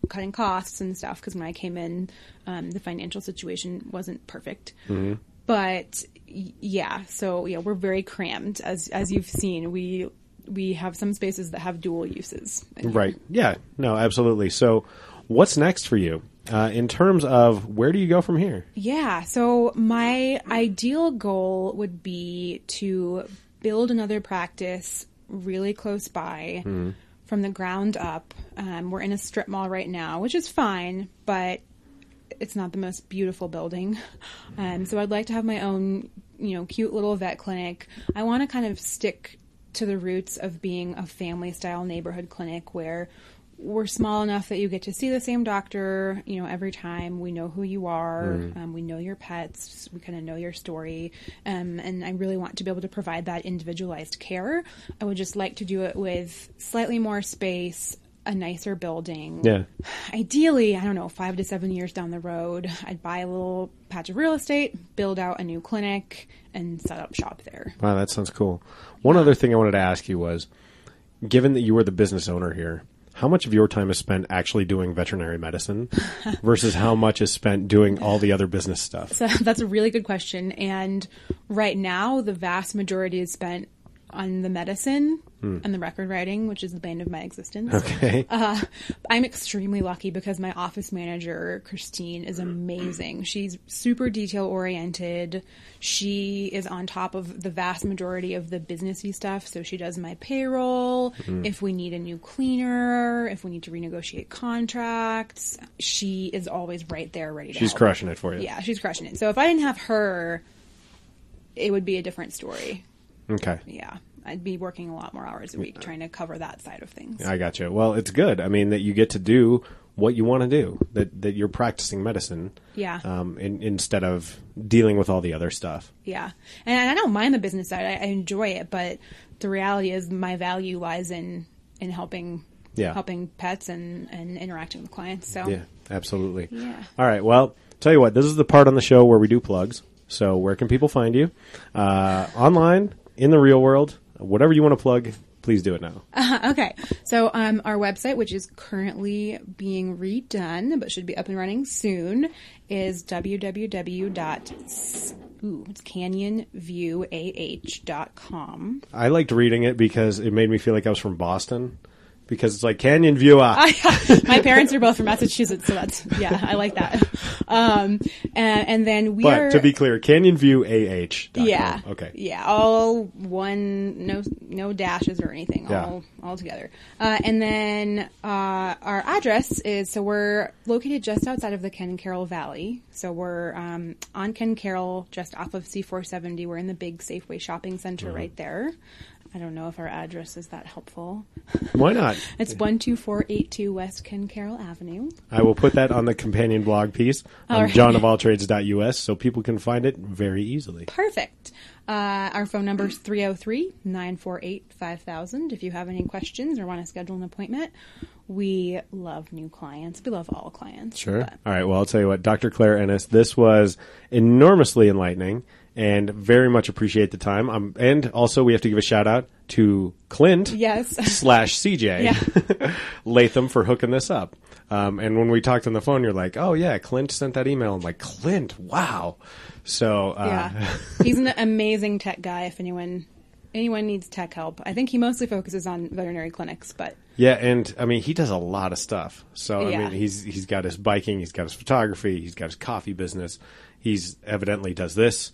[SPEAKER 2] cutting costs and stuff because when I came in, um, the financial situation wasn't perfect.
[SPEAKER 4] Mm-hmm.
[SPEAKER 2] But yeah, so yeah, we're very crammed as as you've seen. We we have some spaces that have dual uses.
[SPEAKER 4] Right. Yeah. No, absolutely. So, what's next for you uh, in terms of where do you go from here?
[SPEAKER 2] Yeah. So my ideal goal would be to build another practice really close by from the ground up. Um, we're in a strip mall right now, which is fine, but it's not the most beautiful building. Um, so I'd like to have my own, you know, cute little vet clinic. I want to kind of stick to the roots of being a family style neighborhood clinic where we're small enough that you get to see the same doctor, you know, every time. We know who you are. Um, we know your pets. We kind of know your story. Um, and I really want to be able to provide that individualized care. I would just like to do it with slightly more space, a nicer building.
[SPEAKER 4] Yeah.
[SPEAKER 2] Ideally, I don't know, five to seven years down the road, I'd buy a little patch of real estate, build out a new clinic, and set up shop there.
[SPEAKER 4] Wow, that sounds cool. One other thing I wanted to ask you was, given that you were the business owner here, how much of your time is spent actually doing veterinary medicine versus how much is spent doing all the other business stuff?
[SPEAKER 2] So that's a really good question. And right now, the vast majority is spent on the medicine and the record writing, which is the bane of my existence.
[SPEAKER 4] Okay.
[SPEAKER 2] Uh, I'm extremely lucky because my office manager, Christine, is amazing. She's super detail oriented. She is on top of the vast majority of the businessy stuff. So she does my payroll. If we need a new cleaner, if we need to renegotiate contracts, she is always right there ready to
[SPEAKER 4] She's
[SPEAKER 2] help.
[SPEAKER 4] crushing it for you.
[SPEAKER 2] Yeah, she's crushing it. So if I didn't have her, it would be a different story.
[SPEAKER 4] Okay.
[SPEAKER 2] Yeah. I'd be working a lot more hours a week trying to cover that side of things.
[SPEAKER 4] I got you. Well, it's good. I mean, that you get to do what you want to do. That that you're practicing medicine.
[SPEAKER 2] Yeah.
[SPEAKER 4] Um, in, instead of dealing with all the other stuff.
[SPEAKER 2] Yeah, and I don't mind the business side. I, I enjoy it, but the reality is my value lies in in helping
[SPEAKER 4] Yeah.
[SPEAKER 2] helping pets and and interacting with clients. So
[SPEAKER 4] Yeah, absolutely.
[SPEAKER 2] Yeah.
[SPEAKER 4] All right. Well, tell you what, this is the part on the show where we do plugs. So, where can people find you? Uh, online, in the real world, whatever you want to plug, please do it now.
[SPEAKER 2] okay, so um, our website, which is currently being redone but should be up and running soon, is www. Ooh, it's canyonviewah.com.
[SPEAKER 4] I liked reading it because it made me feel like I was from Boston. Because it's like Canyon View. ah.
[SPEAKER 2] My parents are both from Massachusetts, so that's yeah, I like that. Um, and, and then we are
[SPEAKER 4] But to be clear, Canyon View AH.
[SPEAKER 2] yeah,
[SPEAKER 4] Okay.
[SPEAKER 2] yeah, all one, no no dashes or anything,
[SPEAKER 4] Yeah.
[SPEAKER 2] all all together. Uh, and then uh, our address is so we're located just outside of the Ken Caryl Valley. So we're um, on Ken Caryl, just off of C470. We're in the big Safeway shopping center
[SPEAKER 4] Mm-hmm.
[SPEAKER 2] right there. I don't know if our address is that helpful.
[SPEAKER 4] Why not?
[SPEAKER 2] It's one two four eight two West Ken Caryl Avenue.
[SPEAKER 4] I will put that on the companion blog piece on
[SPEAKER 2] All right.
[SPEAKER 4] johnofalltrades.us so people can find it very easily.
[SPEAKER 2] Perfect. Uh, our phone number is 303 948 5000. If you have any questions or want to schedule an appointment, we love new clients. We love all clients.
[SPEAKER 4] Sure.
[SPEAKER 2] but-
[SPEAKER 4] All right. Well, I'll tell you what, Dr. Claire Ennis, this was enormously enlightening and very much appreciate the time. Um, and also, we have to give a shout out to Clint
[SPEAKER 2] Yes.
[SPEAKER 4] slash CJ Latham for hooking this up. Um, and when we talked on the phone, you're like, "Oh yeah, Clint sent that email." I'm like, "Clint, wow." So uh,
[SPEAKER 2] yeah. He's an amazing tech guy if anyone anyone needs tech help. I think he mostly focuses on veterinary clinics, but
[SPEAKER 4] Yeah, and I mean he does a lot of stuff. So I
[SPEAKER 2] Yeah.
[SPEAKER 4] mean he's he's got his biking, he's got his photography, he's got his coffee business. He's evidently does this.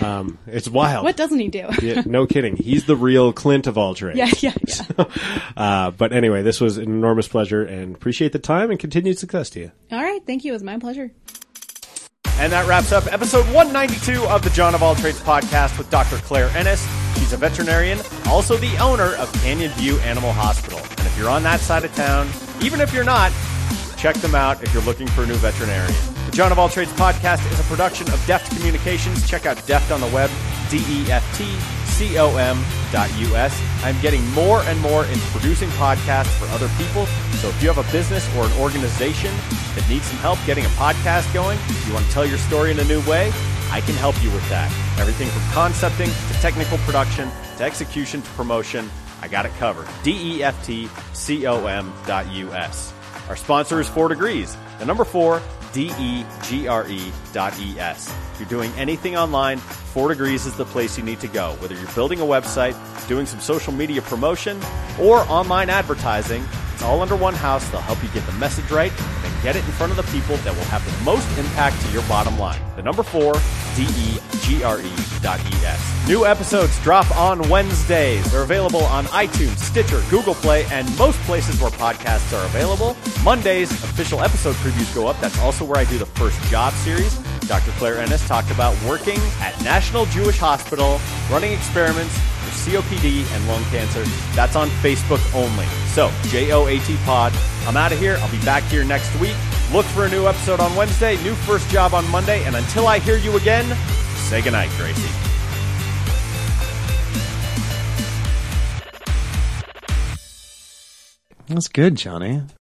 [SPEAKER 4] Um, it's wild.
[SPEAKER 2] what doesn't he do?
[SPEAKER 4] Yeah, no kidding. He's the real Clint of all trades.
[SPEAKER 2] yeah, yeah, yeah.
[SPEAKER 4] Uh, but anyway, this was an enormous pleasure, and appreciate the time and continued success to you.
[SPEAKER 2] All right, thank you. It was my pleasure.
[SPEAKER 7] And that wraps up episode 192 of the John of All Trades podcast with Dr. Claire Ennis. She's a veterinarian, also the owner of Canyon View Animal Hospital. And if you're on that side of town, even if you're not, check them out if you're looking for a new veterinarian. The John of All Trades podcast is a production of Deft Communications. Check out Deft on the web, D E F T C O M dot US. I'm getting more and more into producing podcasts for other people. So if you have a business or an organization that needs some help getting a podcast going, you want to tell your story in a new way, I can help you with that. Everything from concepting to technical production to execution to promotion, I got it covered. D E F T C O M dot US. Our sponsor is Four Degrees. The number four, D E G R E dot E S. If you're doing anything online, Four Degrees is the place you need to go. Whether you're building a website, doing some social media promotion, or online advertising, it's all under one house. They'll help you get the message right and get it in front of the people that will have the most impact to your bottom line. The number four, D E G R E dot E S. New episodes drop on Wednesdays. They're available on iTunes, Stitcher, Google Play, and most places where podcasts are available. Mondays, official episode previews go up. That's also where I do the first job series. Dr. Claire Ennis talked about working at National Jewish Hospital, running experiments for COPD and lung cancer. That's on Facebook only. So, J O A T Pod. I'm out of here. I'll be back here next week. Look for a new episode on Wednesday, new first job on Monday, and until I hear you again, say goodnight, Gracie.
[SPEAKER 8] That's good, Johnny.